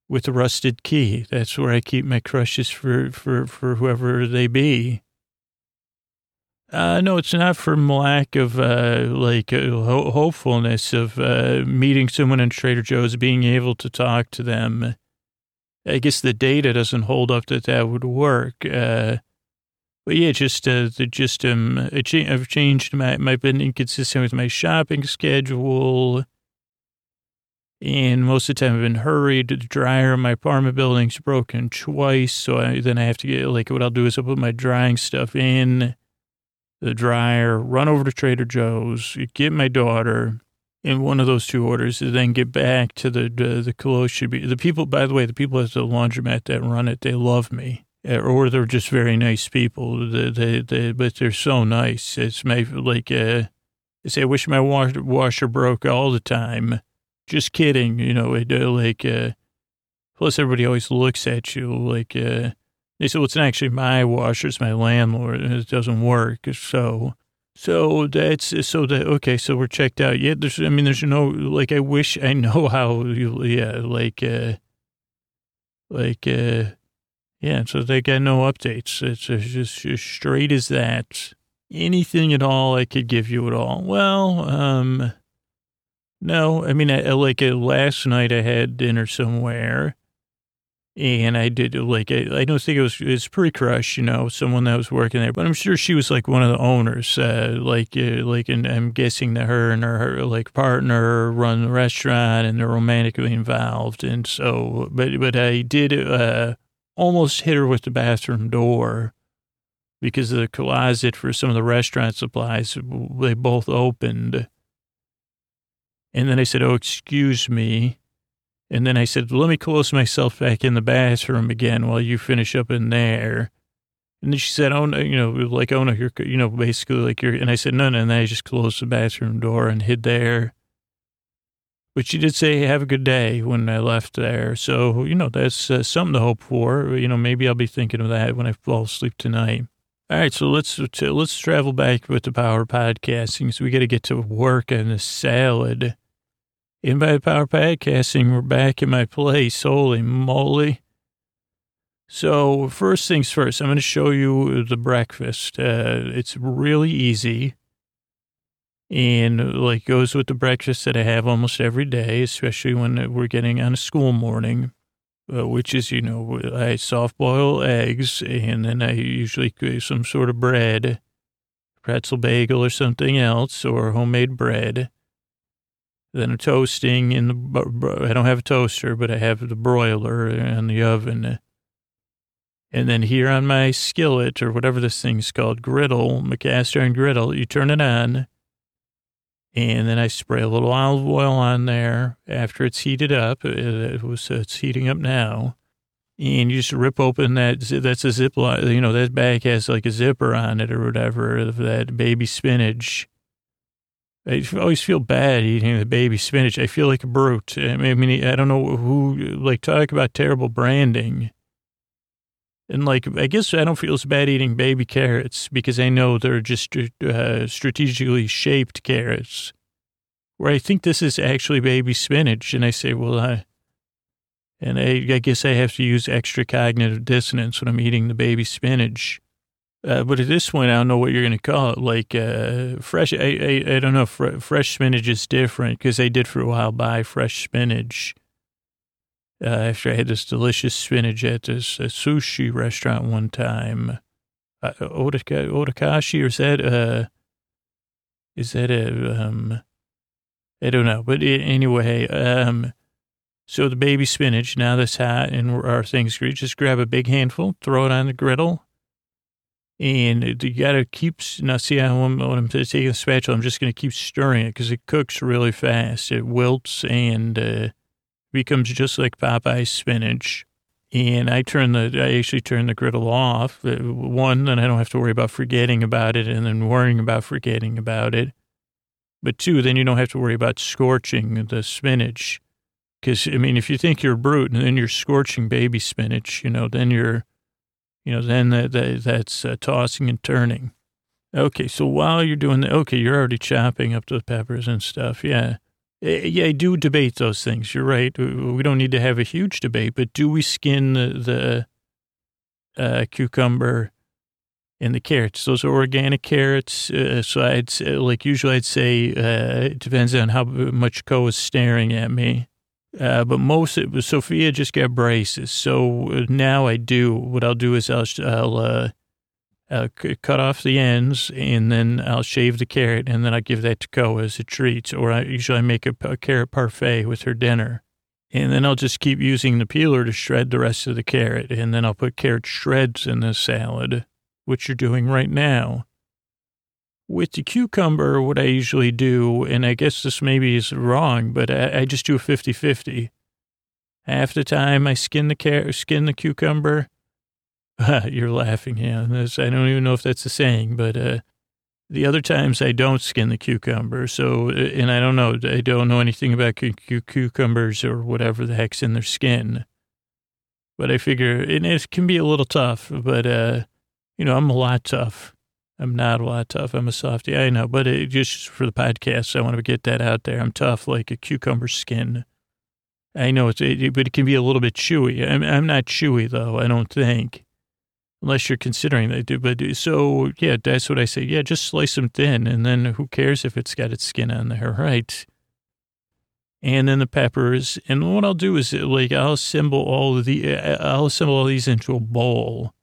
with a rusted key. That's where I keep my crushes for for for whoever they be. Uh, no, it's not from lack of uh, like uh, ho- hopefulness of uh, meeting someone in Trader Joe's, being able to talk to them. I guess the data doesn't hold up that that would work. Uh, but yeah, just uh, the, just um, cha- I've changed my, I've been inconsistent with my shopping schedule, and most of the time I've been hurried. The dryer in my apartment building's broken twice, so I, then I have to get like what I'll do is I'll put my drying stuff in the dryer, run over to Trader Joe's, get my daughter in one of those two orders, and then get back to the the, the clothes should be the people. By the way, the people at the laundromat that run it, they love me, uh, or they're just very nice people. They, they, they but they're so nice. It's my like uh, they say, I wish my washer, washer broke all the time. Just kidding, you know. It, uh, like uh, plus everybody always looks at you like. Uh, they said, well, it's actually my washer, it's my landlord, and it doesn't work. So, so that's, so that, okay, so we're checked out. Yeah, there's, I mean, there's no, like, I wish I know how, you, yeah, like, uh, like, uh, Yeah, so they got no updates. It's just as straight as that. Anything at all I could give you at all? Well, um, no. I mean, I, like uh, last night I had dinner somewhere and I did like, I, I don't think it was, it's pretty crush, you know, someone that was working there, but I'm sure she was like one of the owners, uh, like, uh, like, and I'm guessing that her and her, her like partner run the restaurant and they're romantically involved. And so, but, but I did, uh, almost hit her with the bathroom door because the closet for some of the restaurant supplies, they both opened. And then I said, Oh, excuse me. And then I said, let me close myself back in the bathroom again while you finish up in there. And then she said, oh, no, you know, like, oh, no, you're, you know, basically like you're, and I said, no, no. And I just closed the bathroom door and hid there. But she did say, have a good day when I left there. So, you know, that's uh, something to hope for. You know, maybe I'll be thinking of that when I fall asleep tonight. All right, so let's let's travel back with the power podcasting. So we got to get to work on the salad. In by Power Podcasting, we're back in my place. Holy moly. So, first things first, I'm going to show you the breakfast. Uh, it's really easy and like goes with the breakfast that I have almost every day, especially when we're getting on a school morning, uh, which is, you know, I soft boil eggs and then I usually cook some sort of bread, pretzel bagel or something else, or homemade bread then I'm toasting in the, I don't have a toaster, but I have the broiler and the oven. And then here on my skillet or whatever this thing's called, griddle, my cast iron griddle, you turn it on. And then I spray a little olive oil on there after it's heated up. Uh, it was, uh, it's heating up now. And you just rip open that, that's a Ziploc, you know, that bag has like a zipper on it or whatever of that baby spinach I always feel bad eating the baby spinach. I feel like a brute. I mean, I don't know who, like, talk about terrible branding. And, like, I guess I don't feel as bad eating baby carrots because I know they're just uh, strategically shaped carrots. Where I think this is actually baby spinach. And I say, well, I, and I, I guess I have to use extra cognitive dissonance when I'm eating the baby spinach. Uh, but at this point, I don't know what you're going to call it. Like uh, fresh, I, I, I don't know. Fre- fresh spinach is different because I did for a while buy fresh spinach. Uh, after I had this delicious spinach at this sushi restaurant one time, uh, Otaka, Otakashi, or is that uh, is that a um, I don't know. But anyway, um, so the baby spinach now that's hot and our things, just grab a big handful, throw it on the griddle and you got to keep, now see how I'm, when I'm taking a spatula, I'm just going to keep stirring it because it cooks really fast. It wilts and uh, becomes just like Popeye's spinach. And I turn the, I actually turn the griddle off. Uh, one, then I don't have to worry about forgetting about it and then worrying about forgetting about it. But two, then you don't have to worry about scorching the spinach. Because, I mean, if you think you're brute and then you're scorching baby spinach, you know, then you're, you know, then that, that that's uh, tossing and turning. Okay, so while you're doing that, okay, you're already chopping up the peppers and stuff. Yeah. Eh, yeah, I do debate those things. You're right. We don't need to have a huge debate, but do we skin the, the uh, cucumber and the carrots? Those are organic carrots. Uh, so I'd say, like usually I'd say uh, it depends on how much Co is staring at me. Uh, but most of Sophia just got braces. So uh, now I do, what I'll do is I'll, I'll, uh, I'll cut off the ends and then I'll shave the carrot and then I'll give that to Ko as a treat. Or I usually I make a carrot parfait with her dinner. And then I'll just keep using the peeler to shred the rest of the carrot. And then I'll put carrot shreds in the salad, which you're doing right now. With the cucumber, what I usually do, and I guess this maybe is wrong, but I, I just do a 50 50. Half the time I skin the car- skin the cucumber. You're laughing, yeah. I don't even know if that's a saying, but uh, the other times I don't skin the cucumber. So, uh, and I don't know, I don't know anything about cu- cu- cucumbers or whatever the heck's in their skin. But I figure, and it can be a little tough, but, uh, you know, I'm a lot tough. I'm not a lot tough. I'm a softy. I know, but it, just for the podcast, I want to get that out there. I'm tough like a cucumber skin. I know it's, it, but it can be a little bit chewy. I'm, I'm not chewy though. I don't think, unless you're considering that. But so yeah, that's what I say. Yeah, just slice them thin, and then who cares if it's got its skin on there, right? And then the peppers, and what I'll do is like I'll assemble all of the, uh, I'll assemble all these into a bowl.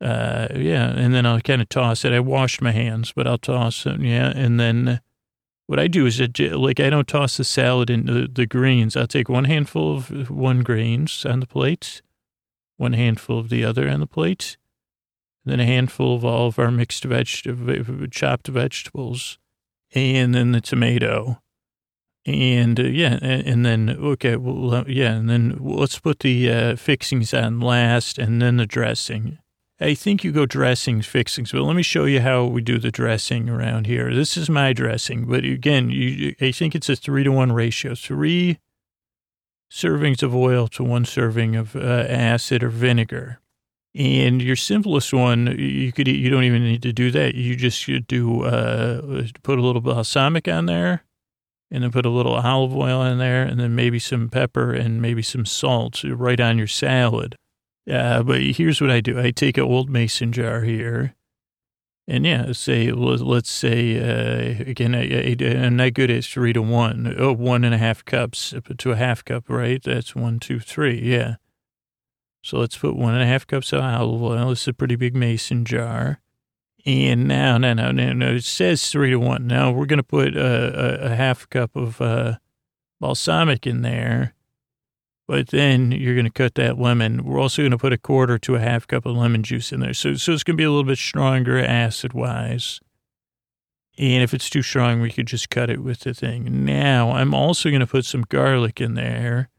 Uh, yeah, and then I'll kind of toss it. I washed my hands, but I'll toss it. Yeah, and then what I do is, it, like, I don't toss the salad in the, the greens. I'll take one handful of one greens on the plate, one handful of the other on the plate, then a handful of all of our mixed veg- chopped vegetables, and then the tomato. And uh, yeah, and, and, then, okay, well, uh, yeah, and then let's put the uh, fixings on last and then the dressing. I think you go dressings, fixings, but let me show you how we do the dressing around here. This is my dressing, but again, you, I think it's a three to one ratio. Three servings of oil to one serving of uh, acid or vinegar. And your simplest one, you could you don't even need to do that. You just should do uh, put a little balsamic on there, and then put a little olive oil in there, and then maybe some pepper and maybe some salt right on your salad. Uh, but here's what I do. I take an old mason jar here. And yeah, say, let's say, uh, again, I, am not good at three to one. Oh, one and a half cups to a half cup, right? That's one, two, three. Yeah. So let's put one and a half cups of olive oil. This is a pretty big mason jar. And now, no, no, no, no, it says three to one. Now we're going to put a, a, a, half cup of uh, balsamic in there. But then you're going to cut that lemon. We're also going to put a quarter to a half cup of lemon juice in there. So, so it's going to be a little bit stronger acid wise. And if it's too strong, we could just cut it with the thing. Now, I'm also going to put some garlic in there.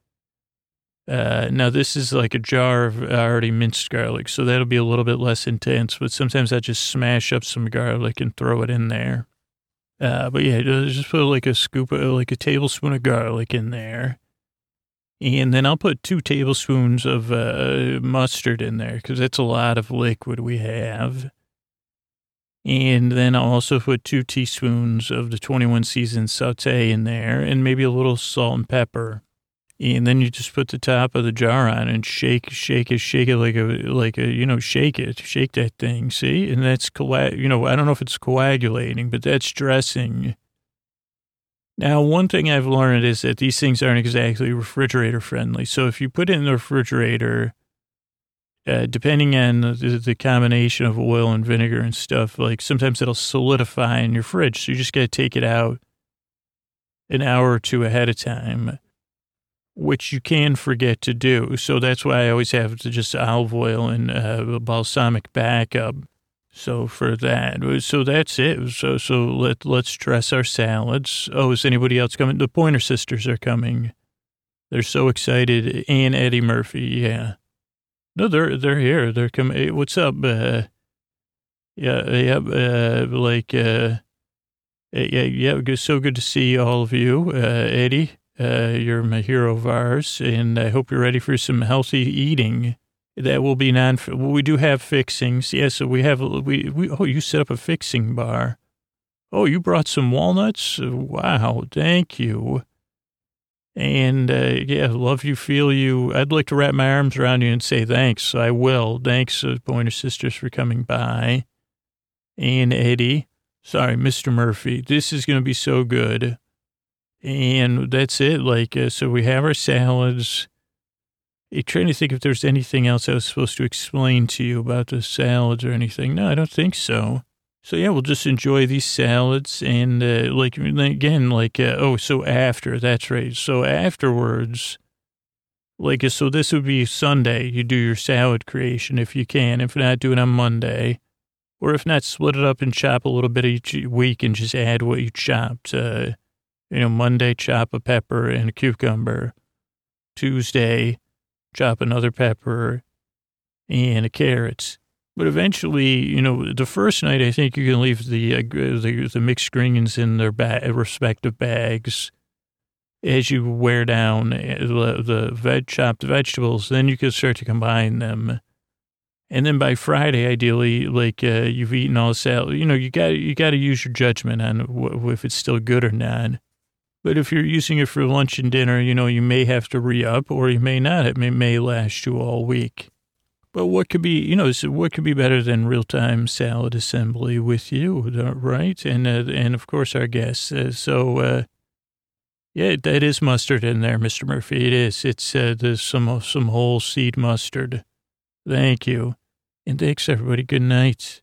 Uh, now, this is like a jar of already minced garlic, so that'll be a little bit less intense. But sometimes I just smash up some garlic and throw it in there. Uh, but yeah, just put like a scoop, of, like a tablespoon of garlic in there. And then I'll put two tablespoons of uh, mustard in there because that's a lot of liquid we have. And then I'll also put two teaspoons of the 21 season saute in there and maybe a little salt and pepper. And then you just put the top of the jar on and shake, shake it, shake it like a, like a, you know, shake it, shake that thing. See? And that's, coag- you know, I don't know if it's coagulating, but that's dressing now, one thing I've learned is that these things aren't exactly refrigerator friendly. So if you put it in the refrigerator, uh, depending on the, the, combination of oil and vinegar and stuff, like sometimes it'll solidify in your fridge. So you just got to take it out an hour or two ahead of time, which you can forget to do. So that's why I always have to just olive oil and uh, balsamic backup so for that, so that's it. So so let let's dress our salads. Oh, is anybody else coming? The Pointer Sisters are coming. They're so excited. And Eddie Murphy, yeah. No, they're they're here. They're coming. Hey, what's up? Uh, yeah, yeah. Uh, like, uh, yeah, yeah. So good to see all of you, uh, Eddie. Uh, you're my hero of ours, and I hope you're ready for some healthy eating. That will be non. We do have fixings. Yes, so we have. We, we. Oh, you set up a fixing bar. Oh, you brought some walnuts. Wow, thank you. And uh, yeah, love you, feel you. I'd like to wrap my arms around you and say thanks. I will. Thanks, uh, Pointer Sisters, for coming by. And Eddie, sorry, Mr. Murphy. This is going to be so good. And that's it. Like, uh, so we have our salads. Trying to think if there's anything else I was supposed to explain to you about the salads or anything. No, I don't think so. So yeah, we'll just enjoy these salads and uh, like again, like uh, oh, so after that's right. So afterwards, like so this would be Sunday. You do your salad creation if you can. If not, do it on Monday, or if not, split it up and chop a little bit each week and just add what you chopped. Uh, you know, Monday chop a pepper and a cucumber. Tuesday chop another pepper and a carrot. But eventually, you know, the first night, I think you can leave the uh, the, the mixed greens in their ba- respective bags. As you wear down uh, the, the veg chopped vegetables, then you can start to combine them. And then by Friday, ideally, like uh, you've eaten all the salad, you know, you got you got to use your judgment on w- if it's still good or not. But if you're using it for lunch and dinner, you know, you may have to re up or you may not. It may, may last you all week. But what could be, you know, what could be better than real time salad assembly with you, right? And, uh, and of course, our guests. Uh, so, uh, yeah, that is mustard in there, Mr. Murphy. It is. It's uh, there's some some whole seed mustard. Thank you, and thanks everybody. Good night.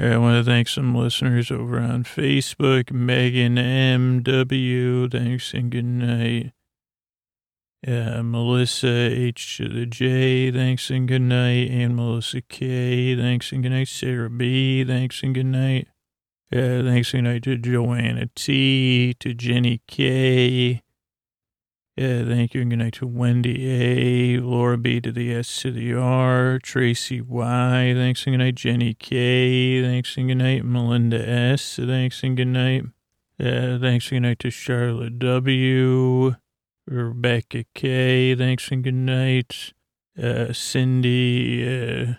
I want to thank some listeners over on Facebook. Megan M.W. Thanks and good night. Uh, Melissa H to the J, thanks and good night. And Melissa K, thanks and good night. Sarah B, thanks and good night. Uh, thanks and good night to Joanna T, to Jenny K. Uh, thank you and good night to Wendy A, Laura B to the S to the R, Tracy Y, thanks and good night. Jenny K, thanks and good night. Melinda S, thanks and good night. Uh, thanks and good night to Charlotte W. Rebecca K, thanks and good night. Uh, Cindy, uh,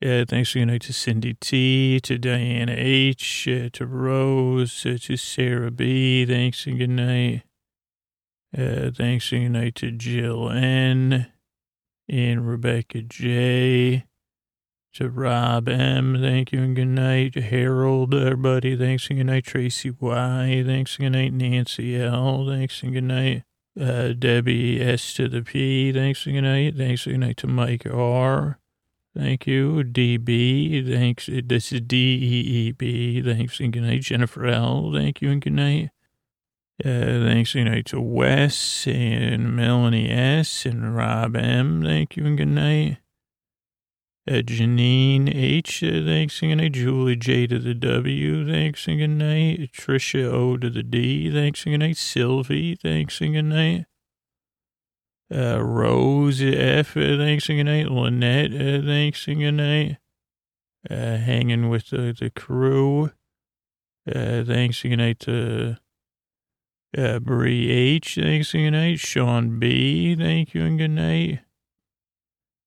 yeah, thanks and good night to Cindy T, to Diana H, uh, to Rose, uh, to Sarah B, thanks and good night. Uh, thanks good night to Jill N, and Rebecca J, to Rob M, thank you and good night. Harold, everybody, thanks and good night. Tracy Y, thanks and good night. Nancy L, thanks and good night. Uh, Debbie S to the P, thanks and good night. Thanks and good night to Mike R. Thank you. DB, thanks. This is D-E-E-B, thanks and good night. Jennifer L, thank you and good night. Uh, thanks good night to Wes and Melanie S and Rob M, thank you and good night. Uh, Janine H, uh, thanks and good night. Julie J to the W, thanks and good night. Tricia O to the D, thanks and good night. Sylvie, thanks and good night. Uh, Rose F, uh, thanks and good night. Lynette, uh, thanks and good night. Uh, hanging with the, crew. Thanks and good night to uh, Bree H, thanks and good night. Sean B, thank you and good night.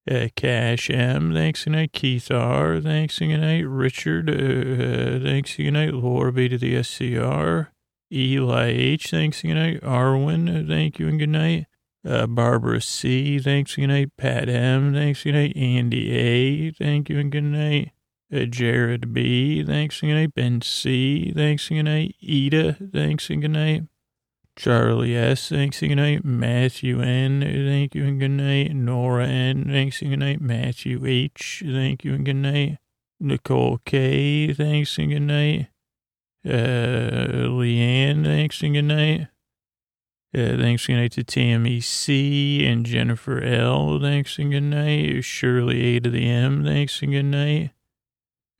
Uh, Cash M, thanks and good night. Keith R, thanks and good night. Richard, uh, uh, thanks and good night. Laura B to the SCR. Eli H, thanks and good night. Arwen, uh, thank you and good night. Uh, Barbara C, thanks and good night. Pat M, thanks and good night. Andy A, thank you and good night. Uh, Jared B, thanks and good night. Ben C, thanks and good night. Ida, thanks and good night. Charlie S., thanks and good night. Matthew N., thank you and good night. Nora N., thanks and good night. Matthew H., thank you and good night. Nicole K., thanks and good night. Uh, Leanne, thanks and good night. Uh, thanks and good night to Tammy C. and Jennifer L., thanks and good night. Shirley A to the M, thanks and good night.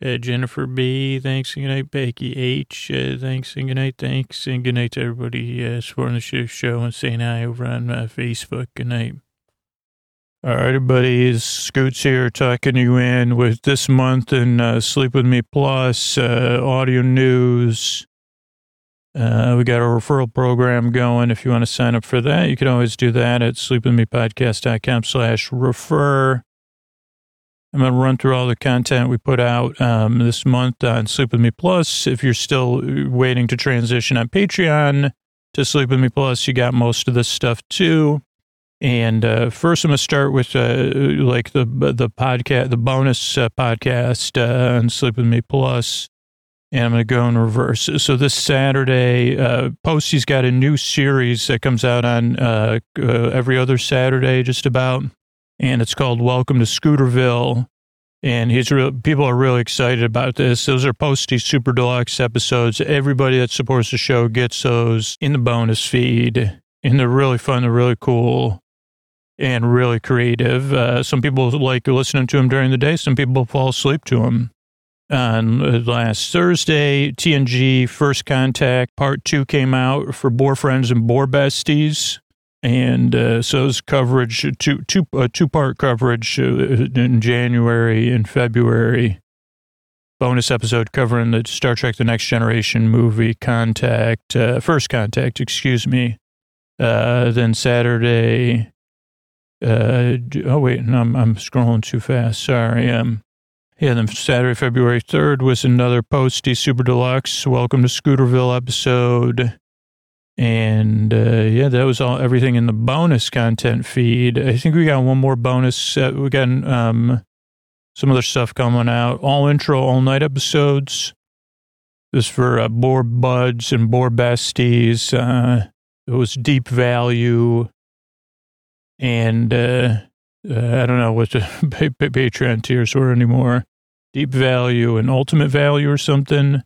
Uh, Jennifer B, thanks and good night. Becky H, uh, thanks and good night. Thanks and good night to everybody uh, supporting the show and saying hi over on uh, Facebook. Good night. All right, everybody, Scoots here talking you in with this month and uh, Sleep With Me Plus, uh, audio news. We got a referral program going. If you want to sign up for that, you can always do that at sleepwithmepodcast.com slash refer. I'm going to run through all the content we put out um, this month on Sleep With Me Plus. If you're still waiting to transition on Patreon to Sleep With Me Plus, you got most of this stuff too. And uh, first, I'm going to start with uh, like the the podcast, the bonus uh, podcast uh, on Sleep With Me Plus, and I'm going to go in reverse. So this Saturday, uh, Posty's got a new series that comes out on uh, uh, every other Saturday, just about and it's called Welcome to Scooterville. And he's real, people are really excited about this. Those are Posty Super Deluxe episodes. Everybody that supports the show gets those in the bonus feed. And they're really fun. They're really cool and really creative. Uh, some people like listening to them during the day. Some people fall asleep to them. On last Thursday, TNG First Contact Part 2 came out for Boar Friends and Boar Besties and uh, so it's coverage two two uh, two part coverage uh, in January and February. Bonus episode covering the Star Trek: The Next Generation movie Contact, uh, First Contact, excuse me. Uh, then Saturday. Uh, oh wait, no, I'm I'm scrolling too fast. Sorry. Um, yeah. Then Saturday, February third was another Posty Super Deluxe Welcome to Scooterville episode. And uh, yeah, that was all everything in the bonus content feed. I think we got one more bonus. Uh, we got um, some other stuff coming out. All intro, all night episodes. This for uh, Boar Buds and Boar Besties. Uh, it was Deep Value. And uh, uh, I don't know what the Patreon tiers were anymore. Deep Value and Ultimate Value or something.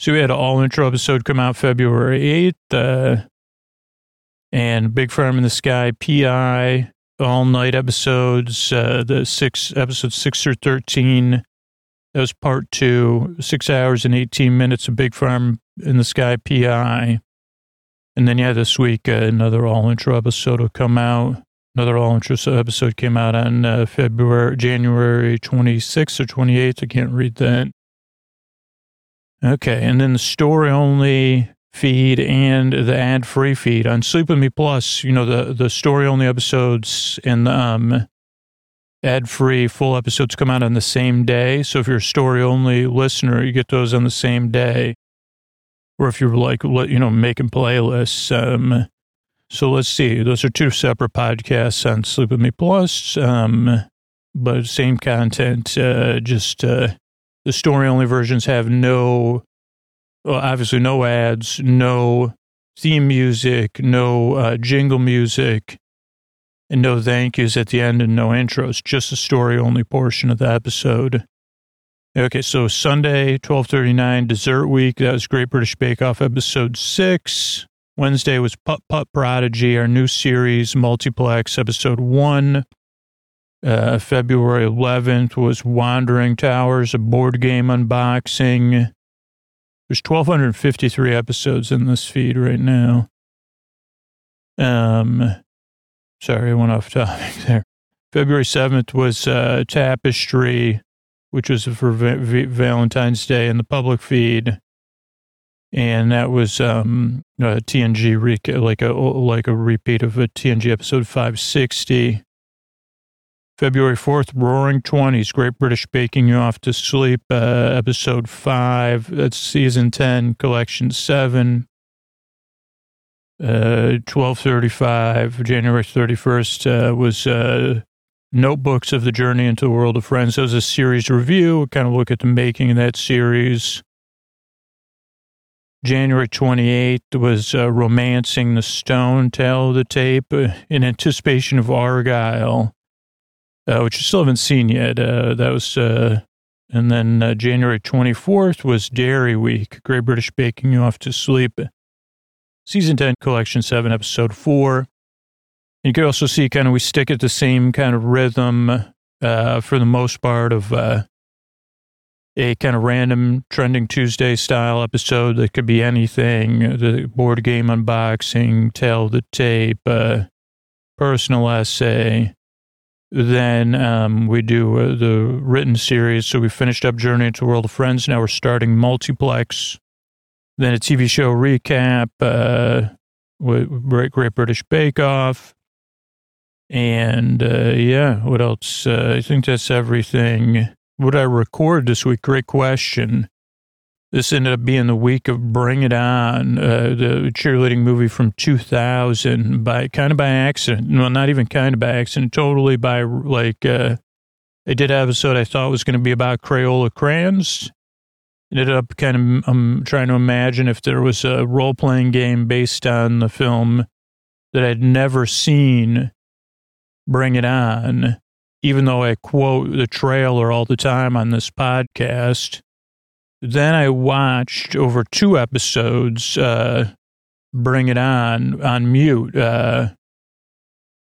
So we had an all intro episode come out February 8th. Uh, and Big Farm in the Sky, PI, all night episodes, uh, the six episodes six or 13. That was part two, six hours and 18 minutes of Big Farm in the Sky, PI. And then, yeah, this week, uh, another all intro episode will come out. Another all intro episode came out on uh, February, January 26th or 28th. I can't read that. Okay, and then the story only feed and the ad free feed on Sleep with Me Plus. You know the the story only episodes and the um, ad free full episodes come out on the same day. So if you're a story only listener, you get those on the same day. Or if you're like you know making playlists. Um, so let's see. Those are two separate podcasts on Sleep with Me Plus, um, but same content. Uh, just uh, the story only versions have no, well, obviously, no ads, no theme music, no uh, jingle music, and no thank yous at the end and no intros, just the story only portion of the episode. Okay, so Sunday, 1239, Dessert Week. That was Great British Bake Off, episode six. Wednesday was Putt Putt Prodigy, our new series, Multiplex, episode one. Uh, February 11th was Wandering Towers, a board game unboxing. There's 1,253 episodes in this feed right now. Um, sorry, I went off topic there. February 7th was uh, Tapestry, which was for v- v- Valentine's Day in the public feed. And that was um, a TNG, re- like a like a repeat of a TNG episode 560. February 4th, Roaring Twenties, Great British Baking You Off to Sleep, uh, episode 5. That's season 10, collection 7. Uh, 1235, January 31st, uh, was uh, Notebooks of the Journey into the World of Friends. That was a series review. Kind of look at the making of that series. January 28th was uh, Romancing the Stone, of the Tape, uh, in anticipation of Argylle uh, which I still haven't seen yet. Uh, that was, uh, and then uh, January 24th was Dairy Week, Great British Baking You Off to Sleep, Season 10, Collection 7, Episode 4. You can also see kind of we stick at the same kind of rhythm uh, for the most part of uh, a kind of random trending Tuesday style episode that could be anything the board game unboxing, tell the tape, personal essay then um, we do uh, the written series. So we finished up Journey into World of Friends. Now we're starting Multiplex. Then a TV show recap, uh, Great, Great British Bake Off. And uh, yeah, what else? Uh, I think that's everything. What I record this week? Great question. This ended up being the week of Bring It On, uh, the cheerleading movie from 2000, by kind of by accident. Well, not even kind of by accident, totally by like, uh, I did an episode I thought was going to be about Crayola crayons. Ended up kind of um, trying to imagine if there was a role playing game based on the film that I'd never seen, Bring It On, even though I quote the trailer all the time on this podcast then I watched over two episodes, uh, Bring It On on mute, uh,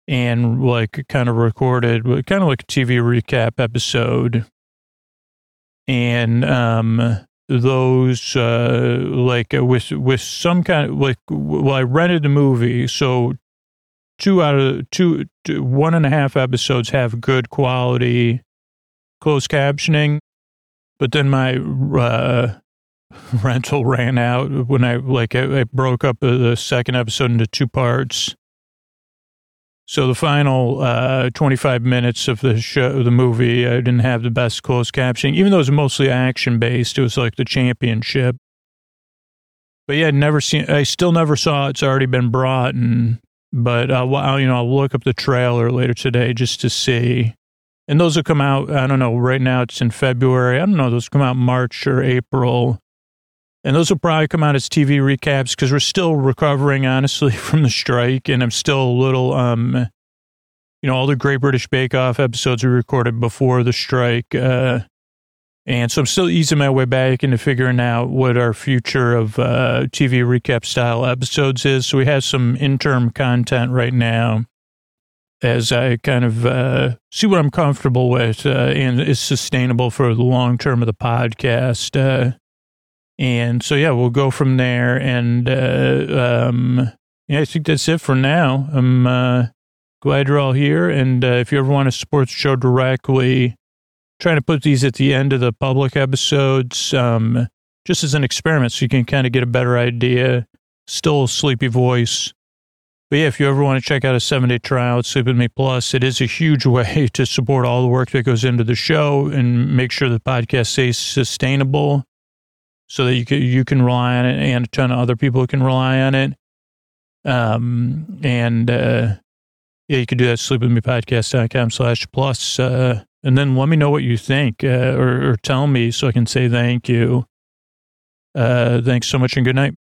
and like kind of recorded, kind of like a TV recap episode. And, um, those, uh, like uh, with, with some kind of like, well, I rented the movie. So two out of two, two one and a half episodes have good quality closed captioning but then my uh, rental ran out when I like I, I broke up the second episode into two parts. So the final uh, 25 minutes of the show, the movie, I didn't have the best closed captioning, even though it was mostly action based. It was like the championship. but yeah, never seen. I still never saw it's already been brought, and but uh, well, you know, I'll look up the trailer later today just to see. And those will come out. I don't know. Right now it's in February. I don't know. Those come out March or April. And those will probably come out as TV recaps because we're still recovering, honestly, from the strike. And I'm still a little, um, you know, all the Great British Bake Off episodes we recorded before the strike. Uh, and so I'm still easing my way back into figuring out what our future of uh, TV recap style episodes is. So we have some interim content right now as I kind of uh, see what I'm comfortable with uh, and is sustainable for the long term of the podcast. Uh, and so, yeah, we'll go from there. And uh, um, yeah, I think that's it for now. I'm uh, glad you're all here. And uh, if you ever want to support the show directly, trying to put these at the end of the public episodes um, just as an experiment so you can kind of get a better idea. Still a sleepy voice. But yeah, if you ever want to check out a seven day trial at Sleep With Me Plus, it is a huge way to support all the work that goes into the show and make sure the podcast stays sustainable so that you can, you can rely on it and a ton of other people can rely on it. Um, and, uh, yeah, you can do that sleepwithmepodcast.com slash plus. Uh, and then let me know what you think, uh, or, or tell me so I can say thank you. Uh, thanks so much and good night.